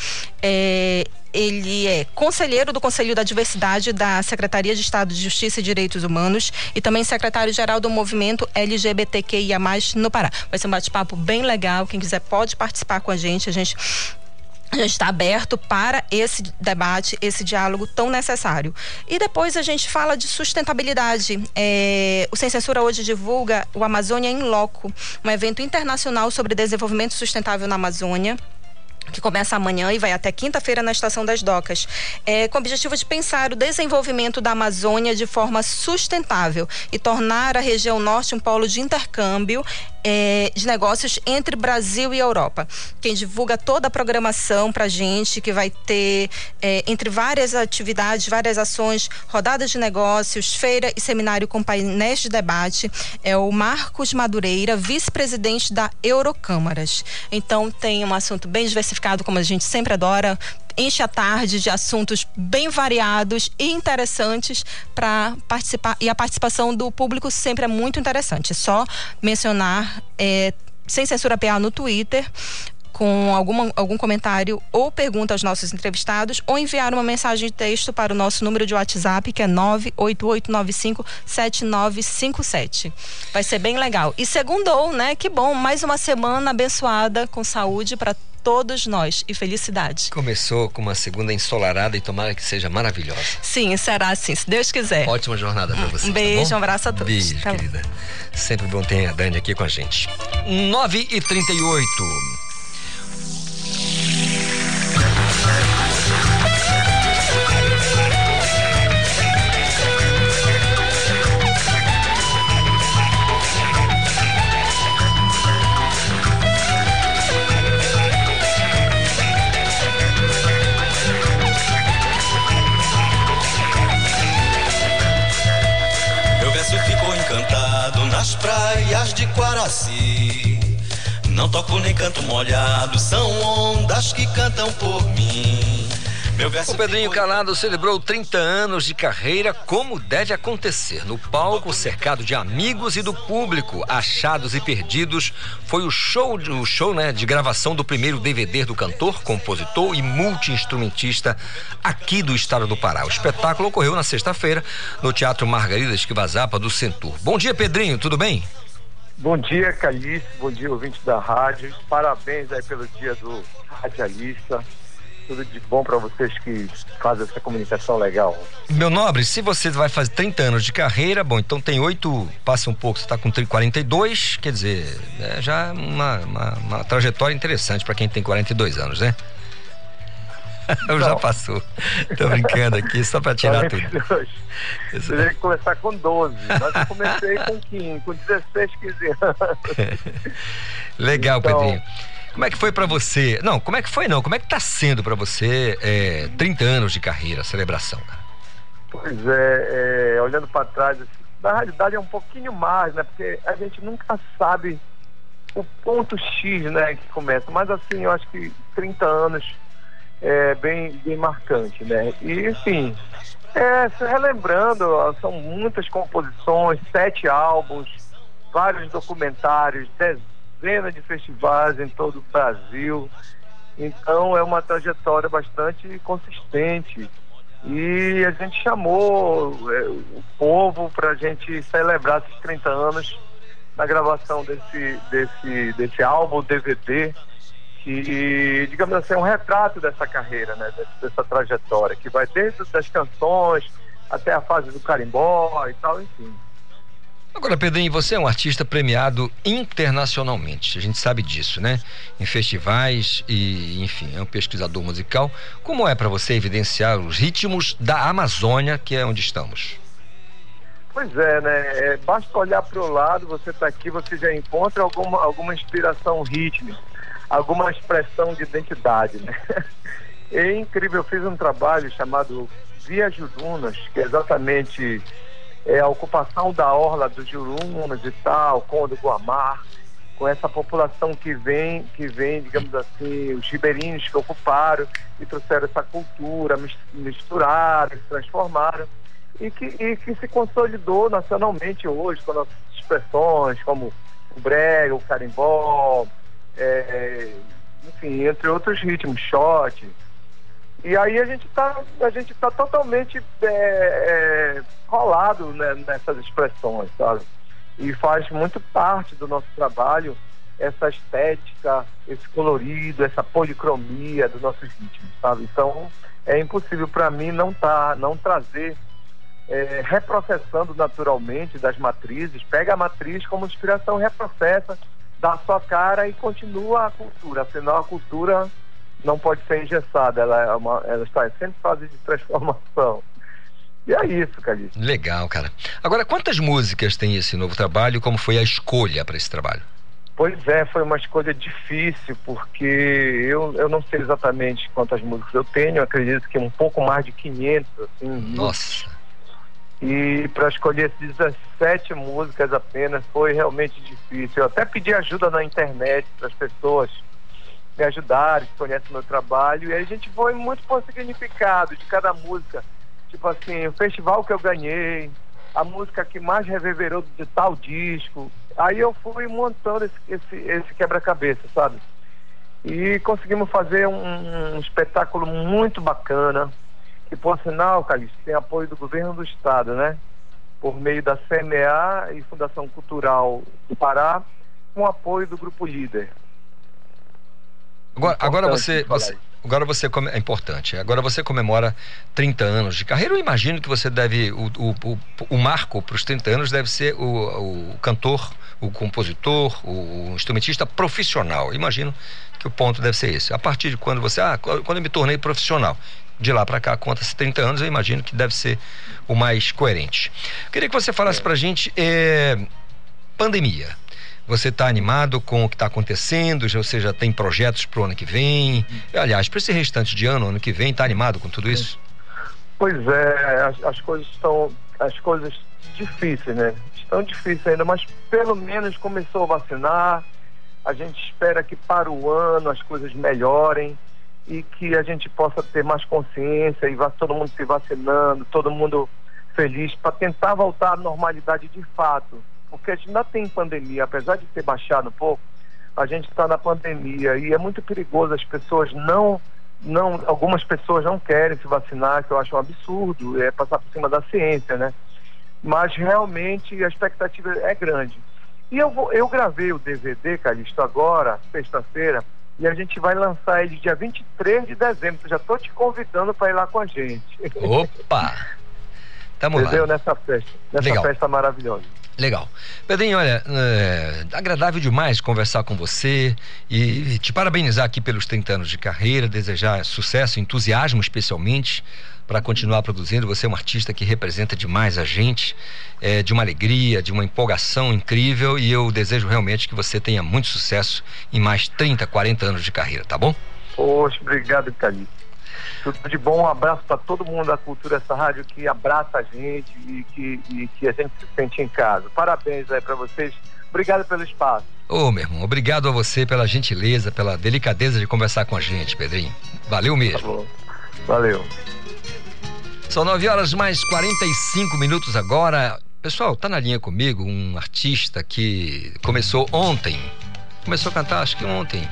É, ele é conselheiro do Conselho da Diversidade da Secretaria de Estado de Justiça e Direitos Humanos e também secretário-geral do movimento LGBTQIA+, no Pará. Vai ser um bate-papo bem legal, quem quiser pode participar com a gente, a gente a gente está aberto para esse debate, esse diálogo tão necessário. E depois a gente fala de sustentabilidade. É, o Sem Censura hoje divulga o Amazônia em Loco, um evento internacional sobre desenvolvimento sustentável na Amazônia que começa amanhã e vai até quinta-feira na Estação das Docas, é, com o objetivo de pensar o desenvolvimento da Amazônia de forma sustentável e tornar a região norte um polo de intercâmbio é, de negócios entre Brasil e Europa. Quem divulga toda a programação para a gente, que vai ter, é, entre várias atividades, várias ações, rodadas de negócios, feira e seminário com painéis de debate, é o Marcos Madureira, vice-presidente da Eurocâmaras. Então, tem um assunto bem diversificado, como a gente sempre adora, enche a tarde de assuntos bem variados e interessantes para participar. E a participação do público sempre é muito interessante. É só mencionar. É, sem censura PA no Twitter, com alguma, algum comentário ou pergunta aos nossos entrevistados ou enviar uma mensagem de texto para o nosso número de WhatsApp que é 988957957. Vai ser bem legal. E segundou, né? Que bom, mais uma semana abençoada com saúde para todos nós e felicidade. Começou com uma segunda ensolarada e tomara que seja maravilhosa. Sim, será assim, se Deus quiser. Ótima jornada para você. Um beijo, tá um abraço a todos. Beijo, tá querida. Sempre bom ter a Dani aqui com a gente. 9 e 38 Quaraci. Não toco nem canto molhado, são ondas que cantam por mim. O Pedrinho Calado celebrou 30 anos de carreira como deve acontecer. No palco, cercado de amigos e do público, achados e perdidos, foi o show, o show né, de gravação do primeiro DVD do cantor, compositor e multi-instrumentista aqui do estado do Pará. O espetáculo ocorreu na sexta-feira no Teatro Margarida Esquivazapa do Centur. Bom dia, Pedrinho, tudo bem? Bom dia, Calixto. Bom dia, ouvinte da rádio. Parabéns aí pelo dia do radialista. Tudo de bom para vocês que fazem essa comunicação legal. Meu nobre, se você vai fazer 30 anos de carreira, bom, então tem oito, passa um pouco, você está com 42, quer dizer, é já uma, uma, uma trajetória interessante para quem tem 42 anos, né? Eu já passou. Tô brincando aqui, só para tirar tudo. Você teria que começar com 12, mas eu comecei com 15, com 16, 15 anos. Legal, então... Pedrinho. Como é que foi para você? Não, como é que foi não? Como é que tá sendo para você é, 30 anos de carreira, celebração? Pois é, é olhando para trás, assim, na realidade é um pouquinho mais, né? Porque a gente nunca sabe o ponto X, né, que começa. Mas assim, eu acho que 30 anos é bem, bem marcante, né? E, enfim, é, relembrando, são muitas composições, sete álbuns, vários documentários, dezenas de festivais em todo o Brasil. Então, é uma trajetória bastante consistente. E a gente chamou é, o povo para a gente celebrar esses 30 anos na gravação desse, desse, desse álbum, DVD, que, digamos assim, é um retrato dessa carreira, né, dessa trajetória, que vai desde as canções até a fase do carimbó e tal, enfim. Agora, Pedrinho, você é um artista premiado internacionalmente, a gente sabe disso, né? Em festivais e, enfim, é um pesquisador musical. Como é para você evidenciar os ritmos da Amazônia, que é onde estamos? Pois é, né? É, basta olhar para o lado, você está aqui, você já encontra alguma, alguma inspiração rítmica alguma expressão de identidade, né? É incrível, eu fiz um trabalho chamado Via Jurunas, que é exatamente é, a ocupação da orla dos Jurunas e tal, com o Guamar, com essa população que vem, que vem, digamos assim, os ribeirinhos que ocuparam e trouxeram essa cultura, misturaram, se transformaram e que, e que se consolidou nacionalmente hoje com nossas expressões como o brega, o carimbó, é, enfim, entre outros ritmos, shot. E aí a gente está a gente tá totalmente é, é, rolado né, nessas expressões, sabe? E faz muito parte do nosso trabalho essa estética, esse colorido, essa policromia dos nossos ritmos, sabe? Então é impossível para mim não tá, não trazer é, reprocessando naturalmente das matrizes, pega a matriz como inspiração, reprocessa dá sua cara e continua a cultura. Afinal, a cultura não pode ser engessada, ela, é uma, ela está em sempre fase de transformação. E é isso, Calixto. Legal, cara. Agora, quantas músicas tem esse novo trabalho? Como foi a escolha para esse trabalho? Pois é, foi uma escolha difícil, porque eu, eu não sei exatamente quantas músicas eu tenho, eu acredito que um pouco mais de 500, assim. Nossa! E para escolher 17 músicas apenas foi realmente difícil. Eu até pedi ajuda na internet para as pessoas me ajudaram, que conhecem meu trabalho, e a gente foi muito por significado de cada música. Tipo assim, o festival que eu ganhei, a música que mais reverberou de tal disco. Aí eu fui montando esse, esse, esse quebra-cabeça, sabe? E conseguimos fazer um, um, espetáculo muito bacana, que por sinal, Calixto, tem apoio do governo do estado, né? Por meio da CMA e Fundação Cultural do Pará, com apoio do Grupo Líder. Agora, agora você, você, agora você é importante. Agora você comemora 30 anos de carreira. Eu imagino que você deve o, o, o, o marco para os 30 anos deve ser o, o cantor, o compositor, o, instrumentista profissional. Imagino que o ponto deve ser esse. A partir de quando você, ah, quando eu me tornei profissional, de lá para cá conta-se 30 anos, eu imagino que deve ser o mais coerente. Queria que você falasse para a gente é, pandemia. Você está animado com o que está acontecendo? Você já tem projetos para o ano que vem? Aliás, para esse restante de ano, ano que vem, está animado com tudo isso? Pois é, as, as coisas estão. As coisas difíceis, né? Estão difíceis ainda, mas pelo menos começou a vacinar. A gente espera que para o ano as coisas melhorem e que a gente possa ter mais consciência e vá todo mundo se vacinando, todo mundo feliz para tentar voltar à normalidade de fato. Porque a gente ainda tem pandemia, apesar de ter baixado um pouco, a gente está na pandemia e é muito perigoso as pessoas não não algumas pessoas não querem se vacinar que eu acho um absurdo é passar por cima da ciência né? Mas realmente a expectativa é grande. E eu vou, eu gravei o DVD Calixto agora sexta-feira e a gente vai lançar ele dia 23 de dezembro já estou te convidando para ir lá com a gente opa Tamo Entendeu? lá. nessa festa nessa Legal. festa maravilhosa Legal. Pedrinho, olha, é agradável demais conversar com você e te parabenizar aqui pelos 30 anos de carreira, desejar sucesso, entusiasmo especialmente para continuar produzindo. Você é um artista que representa demais a gente, é, de uma alegria, de uma empolgação incrível e eu desejo realmente que você tenha muito sucesso em mais 30, 40 anos de carreira, tá bom? Poxa, obrigado, Calixto. Tudo de bom, um abraço para todo mundo da cultura, essa rádio que abraça a gente e que, e que a gente se sente em casa. Parabéns aí para vocês. Obrigado pelo espaço. Ô, oh, meu irmão, obrigado a você pela gentileza, pela delicadeza de conversar com a gente, Pedrinho. Valeu mesmo. Tá Valeu. São 9 horas mais 45 minutos agora. Pessoal, tá na linha comigo um artista que começou ontem. Começou a cantar, acho que ontem.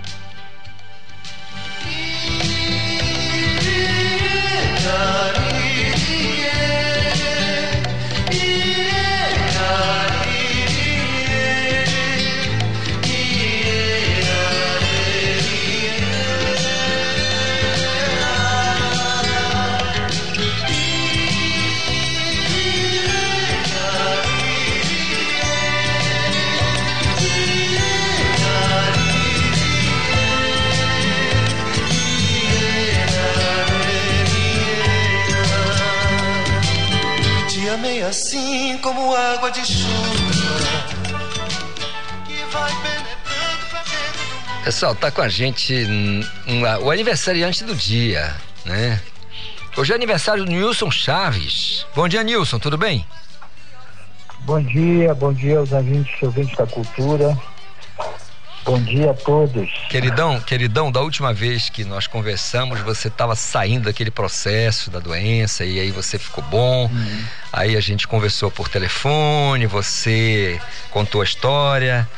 Água de chuva que vai penetrando pra dentro do Pessoal, tá com a gente um, um, o aniversariante do dia, né? Hoje é aniversário do Nilson Chaves. Bom dia, Nilson, tudo bem? Bom dia, bom dia aos ouvintes, ouvintes da cultura. Bom dia a todos. Queridão, queridão, da última vez que nós conversamos, você estava saindo daquele processo da doença e aí você ficou bom. Uhum. Aí a gente conversou por telefone, você contou a história.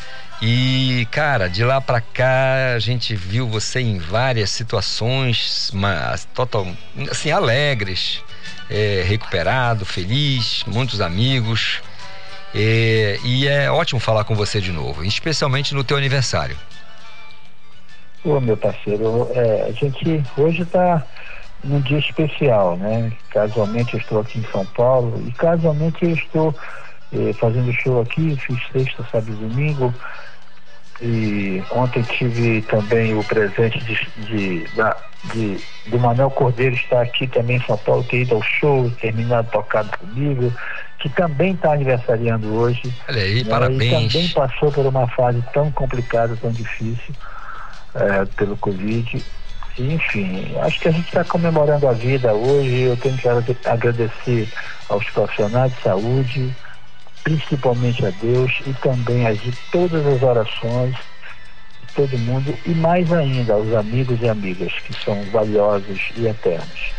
E, cara, de lá para cá a gente viu você em várias situações, mas, total, assim, alegres, é, recuperado, feliz, muitos amigos. É, e é ótimo falar com você de novo, especialmente no teu aniversário. Ô meu parceiro, é, a gente hoje está num dia especial, né? Casualmente eu estou aqui em São Paulo e casualmente eu estou é, fazendo show aqui, fiz sexta, sábado e domingo. E ontem tive também o presente de, de, da, de, do Manuel Cordeiro estar aqui também em São Paulo, ter ido ao show, terminado tocado comigo que também está aniversariando hoje. Olha aí, né? parabéns. E também passou por uma fase tão complicada, tão difícil, é, pelo Covid. enfim, acho que a gente está comemorando a vida hoje. Eu tenho que agradecer aos profissionais de saúde, principalmente a Deus, e também a de todas as orações, todo mundo e mais ainda aos amigos e amigas que são valiosos e eternos.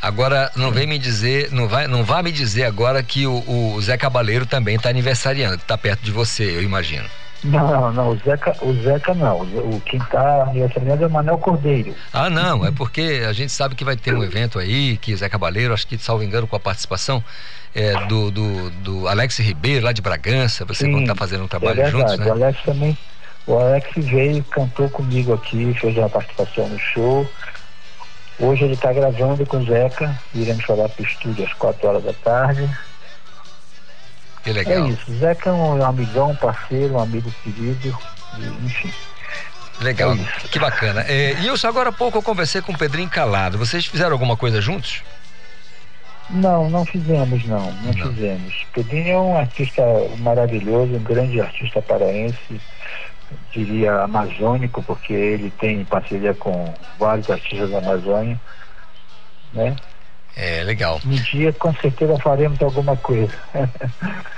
Agora, não vem me dizer, não vai, não vá me dizer agora que o, o Zé Cabaleiro também está aniversariando, está perto de você, eu imagino. Não, não, o Zeca, o Zeca não. O quem está aniversariando é o Manel Cordeiro. Ah, não, é porque a gente sabe que vai ter um evento aí, que o Zé Cabaleiro, acho que, salvo engano, com a participação é, do, do, do, Alex Ribeiro, lá de Bragança, você está fazendo um trabalho é verdade, juntos, né? O Alex também, o Alex veio, cantou comigo aqui, fez uma participação no show. Hoje ele está gravando com o Zeca, iremos falar para o estúdio às 4 horas da tarde. Que legal. É isso. Zeca é um amigão, um parceiro, um amigo querido, enfim. Legal, é que bacana. É, Ilson, agora há pouco eu conversei com o Pedrinho Calado. Vocês fizeram alguma coisa juntos? Não, não fizemos, não. Não, não. fizemos. Pedrinho é um artista maravilhoso, um grande artista paraense, diria amazônico, porque ele tem parceria com vários artistas da Amazônia, né? É, legal. Um dia com certeza faremos alguma coisa.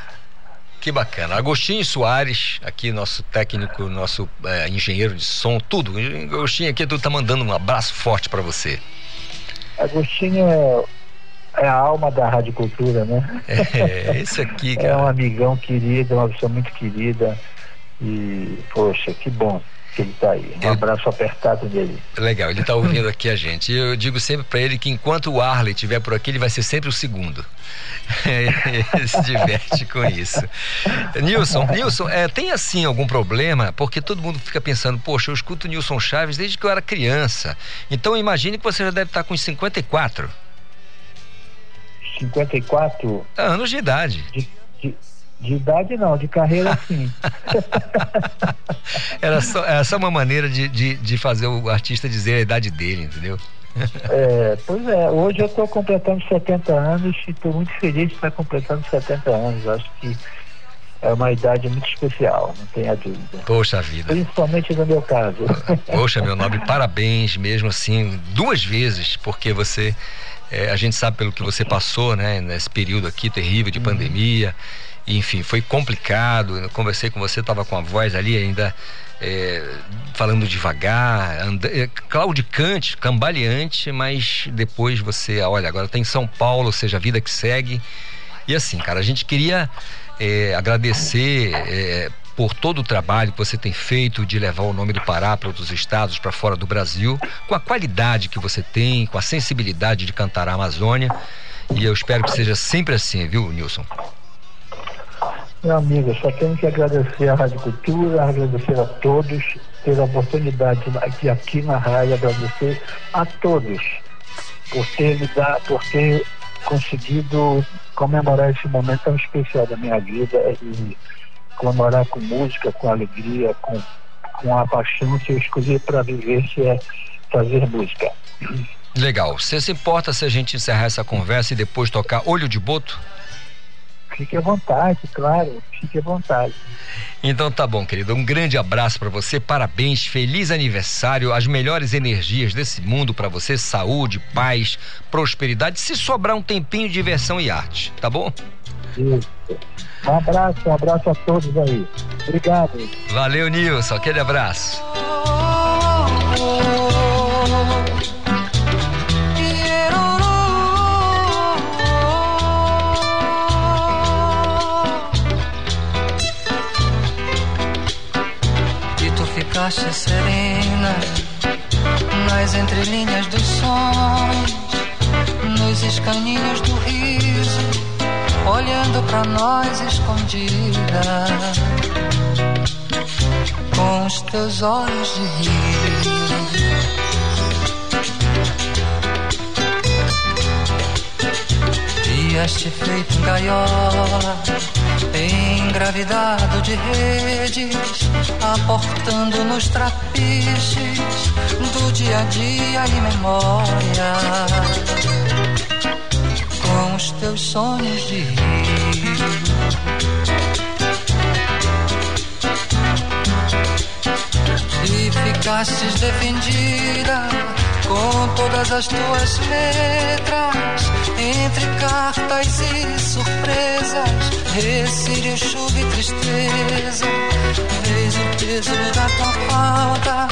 Que bacana. Agostinho Soares, aqui nosso técnico, nosso é, engenheiro de som, tudo. Agostinho aqui tu tá mandando um abraço forte para você. Agostinho é, é, a alma da Rádio Cultura, né? É, esse aqui, cara. É um amigão querido, uma pessoa muito querida. E, poxa, que bom que ele está aí. Um abraço apertado dele. Legal, ele está ouvindo aqui a gente. Eu digo sempre para ele que enquanto o Arley estiver por aqui, ele vai ser sempre o segundo. ele se diverte com isso. Nilson, Nilson, é, tem assim algum problema? Porque todo mundo fica pensando, poxa, eu escuto Nilson Chaves desde que eu era criança. Então imagine que você já deve estar com 54. 54? Anos de idade. De, de de idade não, de carreira sim. era, só, era só uma maneira de, de, de fazer o artista dizer a idade dele, entendeu? É, pois é, hoje eu estou completando 70 anos e estou muito feliz de estar completando 70 anos. Acho que é uma idade muito especial, não tenha dúvida. Poxa vida. Principalmente no meu caso. Poxa, meu nobre, parabéns mesmo assim, duas vezes, porque você, é, a gente sabe pelo que você passou, né, nesse período aqui terrível de pandemia enfim, foi complicado. Eu conversei com você, estava com a voz ali ainda é, falando devagar, anda, é, claudicante, cambaleante, mas depois você, olha, agora está em São Paulo, ou seja, a vida que segue. E assim, cara, a gente queria é, agradecer é, por todo o trabalho que você tem feito de levar o nome do Pará para outros estados, para fora do Brasil, com a qualidade que você tem, com a sensibilidade de cantar a Amazônia. E eu espero que seja sempre assim, viu, Nilson? Meu amigo, só tenho que agradecer à Rádio Cultura, agradecer a todos, ter a oportunidade aqui, aqui na rádio, agradecer a todos por ter, me dado, por ter conseguido comemorar esse momento tão especial da minha vida e comemorar com música, com alegria, com, com a paixão que eu escolhi para viver, que é fazer música. Legal. Você se importa se a gente encerrar essa conversa e depois tocar Olho de Boto? Fique à vontade, claro, fique à vontade. Então tá bom, querido. Um grande abraço para você, parabéns, feliz aniversário, as melhores energias desse mundo para você, saúde, paz, prosperidade. Se sobrar um tempinho de diversão e arte, tá bom? Isso. Um abraço, um abraço a todos aí. Obrigado. Valeu, Nilson. Aquele abraço. ficaste serena nas entrelinhas dos sonhos, nos escaninhos do riso, olhando para nós escondida, com os teus olhos de rir. Vieste feito gaiola engravidado de redes, aportando nos trapiches do dia a dia e memória, os teus sonhos de rir. E ficastes defendida com todas as tuas letras, entre cartas e surpresas, recílio, chuva e tristeza. Sente o peso da tua falta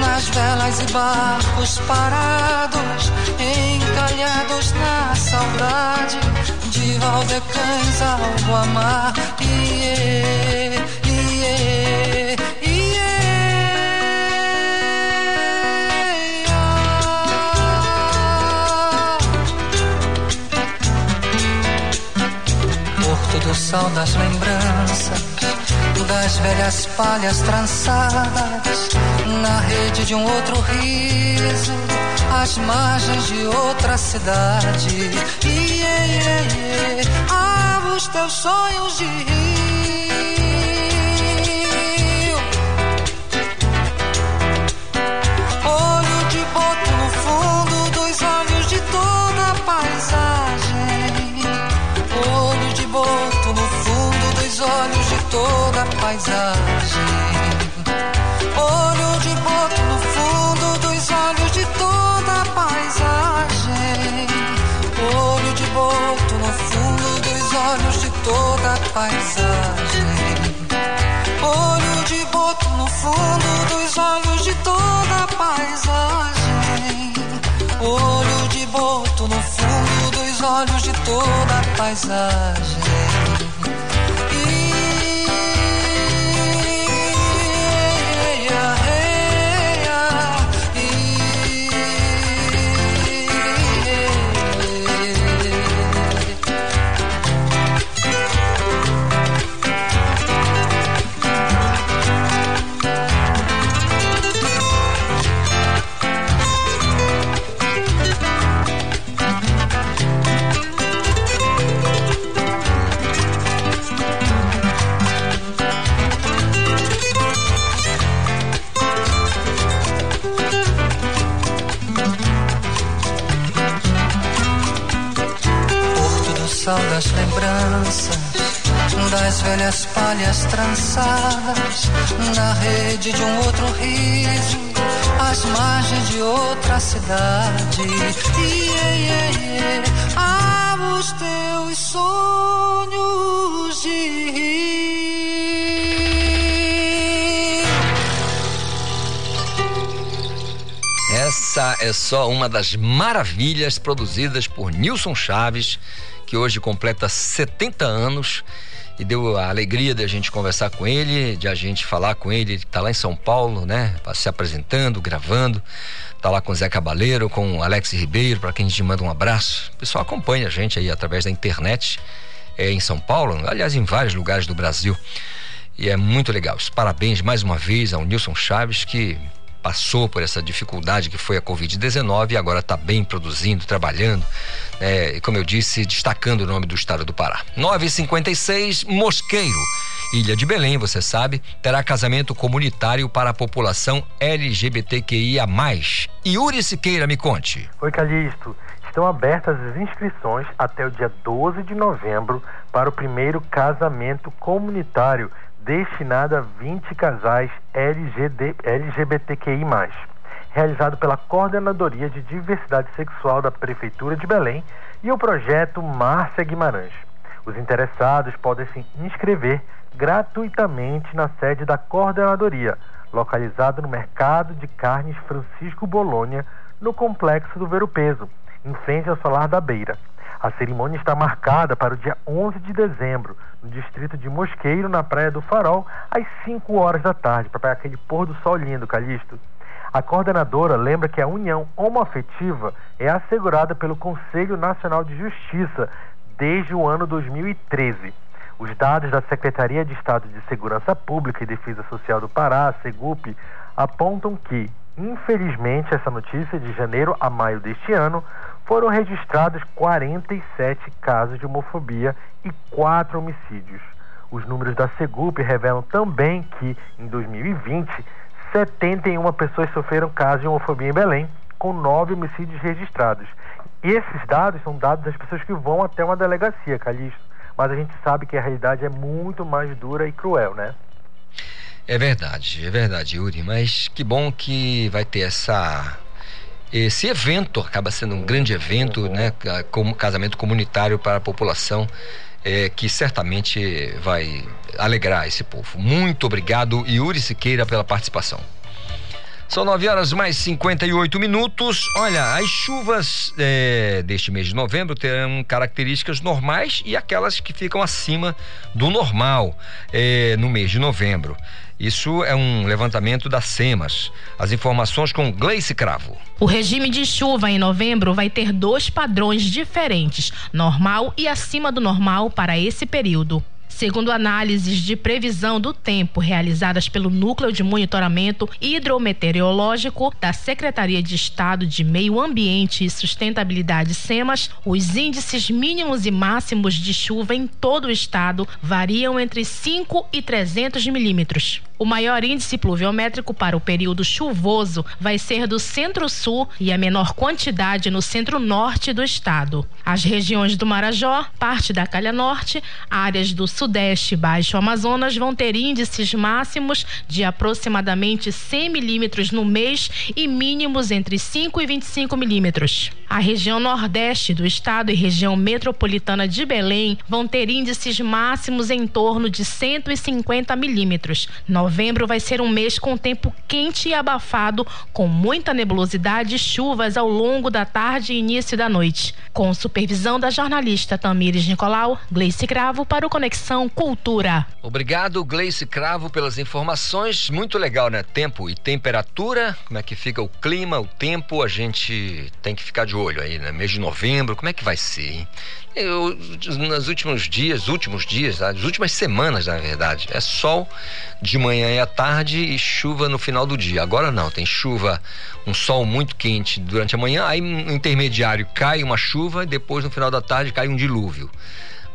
nas velas e barcos parados, encalhados na saudade de Valdecães ao amar. Iê, iê, sol das lembranças das velhas palhas trançadas na rede de um outro riso, às margens de outra cidade. Iê, iê, iê, ah, os teus sonhos de rio. Paisagem. Olho de boto no fundo dos olhos de toda a paisagem. Olho de boto no fundo dos olhos de toda a paisagem. Olho de boto no fundo dos olhos de toda a paisagem. Olho de boto no fundo dos olhos de toda a paisagem. Sal das lembranças, das velhas palhas trançadas, na rede de um outro riso, às margens de outra cidade. Iê, iê, iê, os teus sonhos de rir. Essa é só uma das maravilhas produzidas por Nilson Chaves que hoje completa 70 anos e deu a alegria de a gente conversar com ele, de a gente falar com ele. Ele está lá em São Paulo, né? Se apresentando, gravando. Tá lá com o Zé Cabaleiro, com o Alex Ribeiro, para quem a gente manda um abraço. O pessoal acompanha a gente aí através da internet é, em São Paulo, aliás, em vários lugares do Brasil. E é muito legal. Parabéns mais uma vez ao Nilson Chaves, que passou por essa dificuldade que foi a Covid-19 e agora está bem produzindo, trabalhando, né? e como eu disse, destacando o nome do estado do Pará. 956 Mosqueiro. Ilha de Belém, você sabe, terá casamento comunitário para a população LGBTQIA. Yuri Siqueira, me conte. Oi, Calixto. Estão abertas as inscrições até o dia 12 de novembro para o primeiro casamento comunitário destinado a 20 casais LGD, LGBTQI, realizado pela Coordenadoria de Diversidade Sexual da Prefeitura de Belém e o projeto Márcia Guimarães. Os interessados podem se inscrever gratuitamente na sede da coordenadoria, localizada no Mercado de Carnes Francisco Bolônia, no Complexo do Ver o Peso, em frente ao Solar da Beira. A cerimônia está marcada para o dia 11 de dezembro, no distrito de Mosqueiro, na Praia do Farol, às 5 horas da tarde, para aquele pôr do sol lindo, Calixto. A coordenadora lembra que a união homoafetiva é assegurada pelo Conselho Nacional de Justiça desde o ano 2013. Os dados da Secretaria de Estado de Segurança Pública e Defesa Social do Pará, SEGUP, apontam que, infelizmente, essa notícia de janeiro a maio deste ano foram registrados 47 casos de homofobia e 4 homicídios. Os números da Segup revelam também que, em 2020, 71 pessoas sofreram casos de homofobia em Belém, com 9 homicídios registrados. Esses dados são dados das pessoas que vão até uma delegacia, Calixto. Mas a gente sabe que a realidade é muito mais dura e cruel, né? É verdade, é verdade, Yuri. Mas que bom que vai ter essa esse evento acaba sendo um grande evento, né, como casamento comunitário para a população é, que certamente vai alegrar esse povo. Muito obrigado, Yuri Siqueira, pela participação. São 9 horas mais 58 minutos. Olha, as chuvas é, deste mês de novembro terão características normais e aquelas que ficam acima do normal é, no mês de novembro. Isso é um levantamento da SEMAS. As informações com Gleice Cravo. O regime de chuva em novembro vai ter dois padrões diferentes: normal e acima do normal para esse período. Segundo análises de previsão do tempo realizadas pelo Núcleo de Monitoramento Hidrometeorológico da Secretaria de Estado de Meio Ambiente e Sustentabilidade SEMAS, os índices mínimos e máximos de chuva em todo o estado variam entre 5 e 300 milímetros. O maior índice pluviométrico para o período chuvoso vai ser do centro-sul e a menor quantidade no centro-norte do estado. As regiões do Marajó, parte da Calha Norte, áreas do Sudeste e Baixo Amazonas vão ter índices máximos de aproximadamente 100 milímetros no mês e mínimos entre 5 e 25 milímetros. A região Nordeste do estado e região metropolitana de Belém vão ter índices máximos em torno de 150 milímetros. Novembro vai ser um mês com tempo quente e abafado, com muita nebulosidade e chuvas ao longo da tarde e início da noite. Com supervisão da jornalista Tamires Nicolau, Gleice Cravo para o Conexão Cultura. Obrigado, Gleice Cravo, pelas informações. Muito legal, né? Tempo e temperatura, como é que fica o clima, o tempo, a gente tem que ficar de olho aí, né? Mês de novembro, como é que vai ser, hein? Eu, nos últimos dias, últimos dias, as últimas semanas, na verdade, é sol de manhã e à tarde e chuva no final do dia. Agora não, tem chuva, um sol muito quente durante a manhã, aí no intermediário cai uma chuva e depois no final da tarde cai um dilúvio.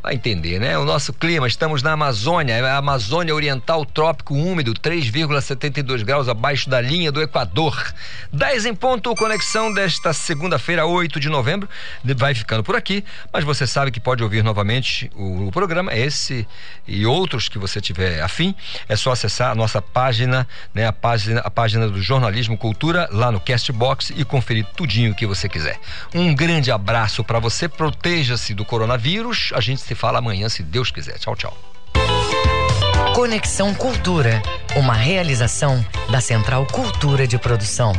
Vai entender, né? O nosso clima, estamos na Amazônia, a Amazônia Oriental Trópico Úmido, 3,72 graus abaixo da linha do Equador. 10 em ponto, conexão desta segunda-feira, 8 de novembro. Vai ficando por aqui, mas você sabe que pode ouvir novamente o, o programa, esse e outros que você tiver afim. É só acessar a nossa página, né? A página, a página do Jornalismo Cultura, lá no Castbox e conferir tudinho que você quiser. Um grande abraço para você, proteja-se do coronavírus. A gente se se fala amanhã, se Deus quiser. Tchau, tchau. Conexão Cultura, uma realização da Central Cultura de Produção.